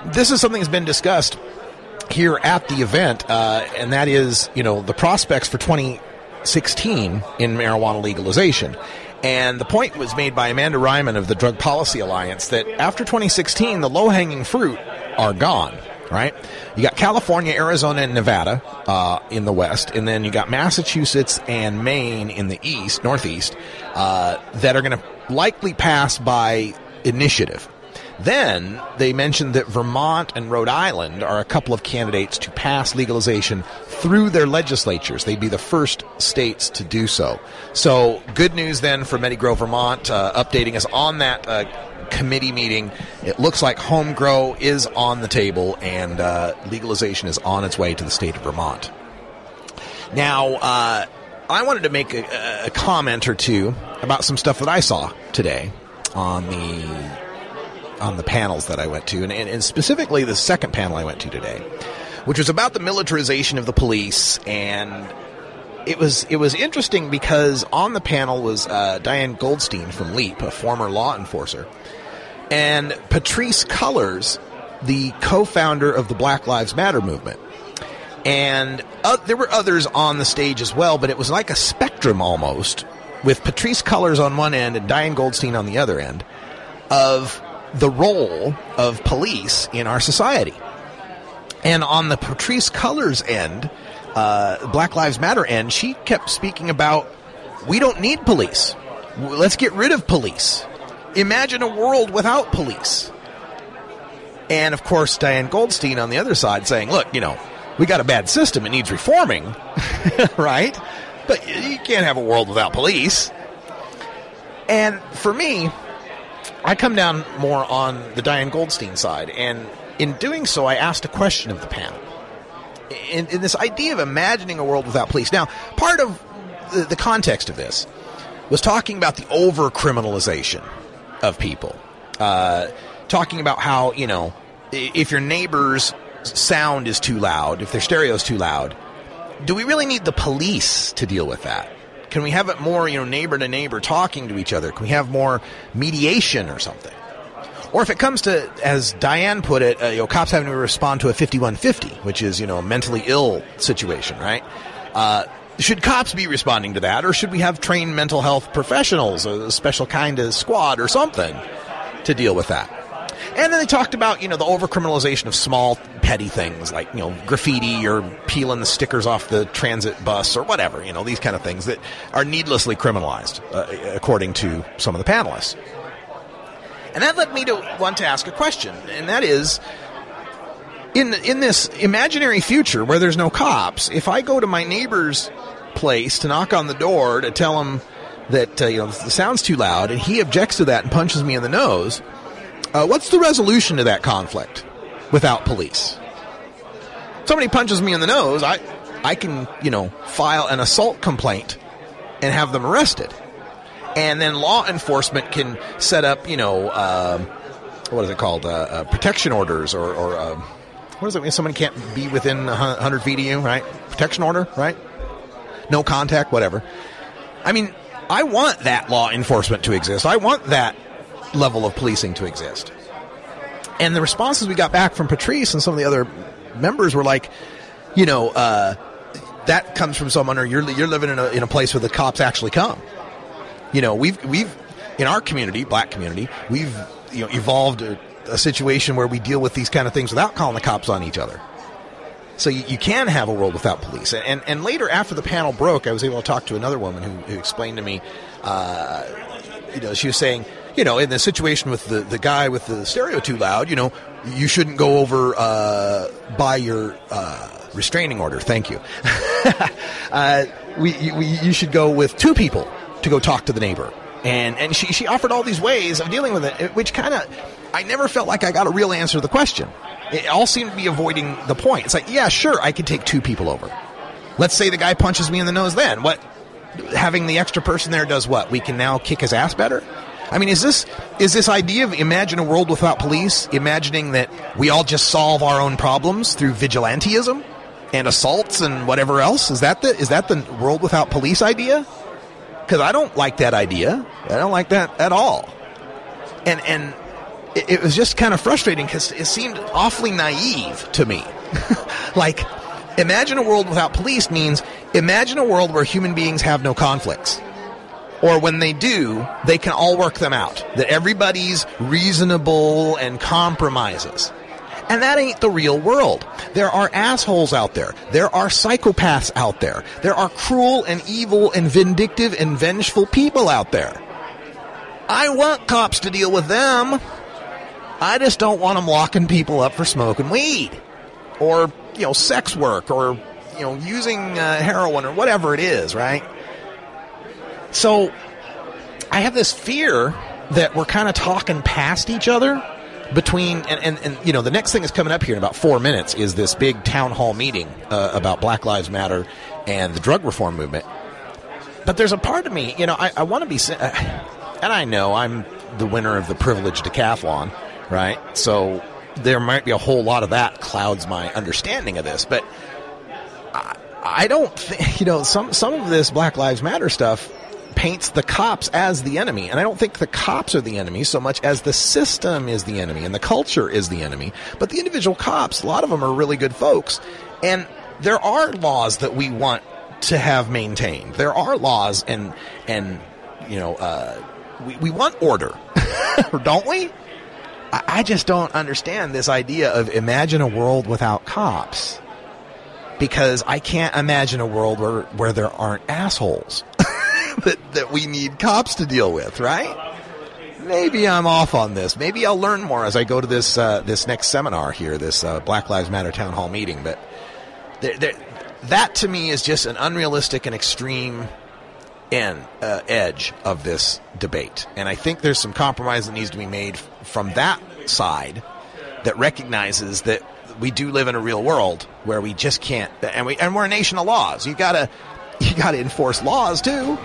This is something that's been discussed here at the event, uh, and that is, you know, the prospects for 2016 in marijuana legalization. And the point was made by Amanda Reiman of the Drug Policy Alliance that after 2016, the low hanging fruit are gone right? You got California, Arizona, and Nevada uh, in the west, and then you got Massachusetts and Maine in the east, northeast, uh, that are going to likely pass by initiative. Then they mentioned that Vermont and Rhode Island are a couple of candidates to pass legalization through their legislatures. They'd be the first states to do so. So, good news then for Medigrow Vermont, uh, updating us on that uh, committee meeting. It looks like home grow is on the table and uh, legalization is on its way to the state of Vermont. Now, uh, I wanted to make a, a, comment or two about some stuff that I saw today on the on the panels that I went to, and, and specifically the second panel I went to today, which was about the militarization of the police and it was it was interesting because on the panel was uh, Diane Goldstein from LEAP, a former law enforcer, and Patrisse Cullors, the co-founder of the Black Lives Matter movement. And uh, there were others on the stage as well, but it was like a spectrum almost, with Patrisse Cullors on one end and Diane Goldstein on the other end, of the role of police in our society. And on the Patrisse Cullors end, uh, Black Lives Matter end, she kept speaking about we don't need police. Let's get rid of police. Imagine a world without police. And of course, Diane Goldstein on the other side saying, look, you know, we got a bad system. It needs reforming, right? But you can't have a world without police. And for me, I come down more on the Diane Goldstein side. And in doing so, I asked a question of the panel. In, this idea of imagining a world without police. Now, part of the, the context of this was talking about the over criminalization of people. Uh, talking about how, you know, if your neighbor's sound is too loud, if their stereo is too loud, do we really need the police to deal with that? Can we have it more, you know, neighbor to neighbor talking to each other? Can we have more mediation or something? Or if it comes to, as Diane put it, uh, you know, cops having to respond to a 5150, which is, you know, a mentally ill situation, right? Uh, should cops be responding to that, or should we have trained mental health professionals, a special kind of squad or something, to deal with that? And then they talked about, you know, the overcriminalization of small, petty things like, you know, graffiti or peeling the stickers off the transit bus or whatever, you know, these kind of things that are needlessly criminalized, uh, according to some of the panelists. And that led me to want to ask a question, and that is in in this imaginary future where there's no cops, if I go to my neighbor's place to knock on the door to tell him that uh, you know the sound's too loud, and he objects to that and punches me in the nose, uh, what's the resolution to that conflict without police? Somebody punches me in the nose, I I can you know file an assault complaint and have them arrested, and then law enforcement can set up you know. Uh, what is it called? Uh, uh, protection orders, or, or uh, what does it mean? Someone can't be within 100 feet of you, right? Protection order, right? No contact, whatever. I mean, I want that law enforcement to exist. I want that level of policing to exist. And the responses we got back from Patrisse and some of the other members were like, you know, uh, that comes from someone, or you're you're living in a in a place where the cops actually come. You know, we've we've in our community, black community, we've you know evolved a, a situation where we deal with these kind of things without calling the cops on each other. So you, you, can have a world without police. And, and later, after the panel broke, I was able to talk to another woman who, who explained to me, uh, you know, she was saying, you know, in the situation with the, the guy with the stereo too loud, you know, you shouldn't go over uh, by your uh, restraining order. Thank you. uh, we, we, you should go with two people to go talk to the neighbor. And, and she, she offered all these ways of dealing with it, which kind of, I never felt like I got a real answer to the question. It all seemed to be avoiding the point. It's like, yeah, sure, I could take two people over. Let's say the guy punches me in the nose then. What? Having the extra person there does what? We can now kick his ass better? I mean, is this is this idea of imagine a world without police, imagining that we all just solve our own problems through vigilantism and assaults and whatever else? Is that the is that the world without police idea? Because I don't like that idea. I don't like that at all. And and it, it was just kind of frustrating because it seemed awfully naive to me. like, imagine a world without police means imagine a world where human beings have no conflicts or when they do, they can all work them out. That everybody's reasonable and compromises. And that ain't the real world. There are assholes out there. There are psychopaths out there. There are cruel and evil and vindictive and vengeful people out there. I want cops to deal with them. I just don't want them locking people up for smoking weed or, you know, sex work or, you know, using uh, heroin or whatever it is, right? So I have this fear that we're kind of talking past each other between and, and, and, you know the next thing is coming up here in about four minutes is this big town hall meeting uh, about black lives matter and the drug reform movement. But there's a part of me you know i, I want to be uh, and i know i'm the winner of the privileged decathlon right? So there might be a whole lot of that clouds my understanding of this but i, I don't think you know some some of this black lives matter stuff paints the cops as the enemy. And I don't think the cops are the enemy so much as the system is the enemy and the culture is the enemy. But the individual cops, a lot of them are really good folks. And there are laws that we want to have maintained. There are laws and, and, you know, uh, we, we want order, don't we? I, I just don't understand this idea of imagine a world without cops because I can't imagine a world where, where there aren't assholes. that, that we need cops to deal with, right? Maybe I'm off on this. Maybe I'll learn more as I go to this uh, this next seminar here, this uh, Black Lives Matter town hall meeting. But there, there, that to me is just an unrealistic and extreme end, uh, edge of this debate. And I think there's some compromise that needs to be made from that side that recognizes that we do live in a real world where we just can't, and we and we're a nation of laws. You gotta you gotta enforce laws too.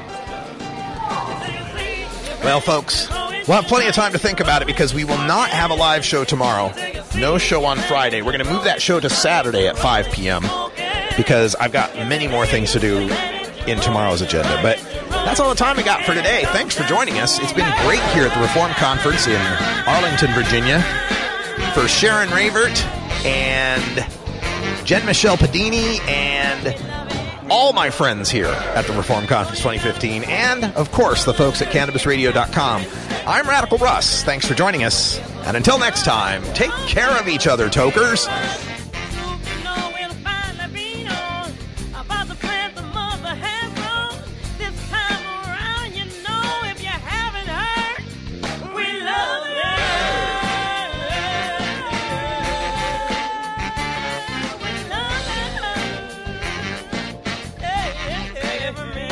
Well, folks, we'll have plenty of time to think about it because we will not have a live show tomorrow. No show on Friday. We're going to move that show to Saturday at 5 p.m. because I've got many more things to do in tomorrow's agenda. But that's all the time we got for today. Thanks for joining us. It's been great here at the Reform Conference in Arlington, Virginia. For Sharon Ravert and Jen Michelle Padini and all my friends here at the Reform Conference 2015, and of course the folks at CannabisRadio.com. I'm Radical Russ. Thanks for joining us, and until next time, take care of each other, tokers.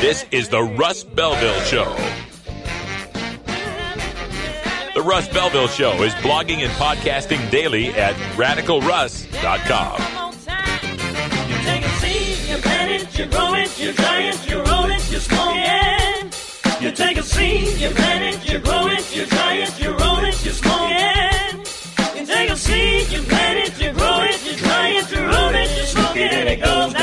This is the Russ Belville Show. The Russ Belville Show is blogging and podcasting daily at radicalruss.com. You take a seed, you plant it, you grow it, you take a seed, you plant it, you grow it, you dry it, you roll it, you smoke it. You take a seed, you plant it, you grow it, you dry it, you roll it, you smoke it, and it goes down.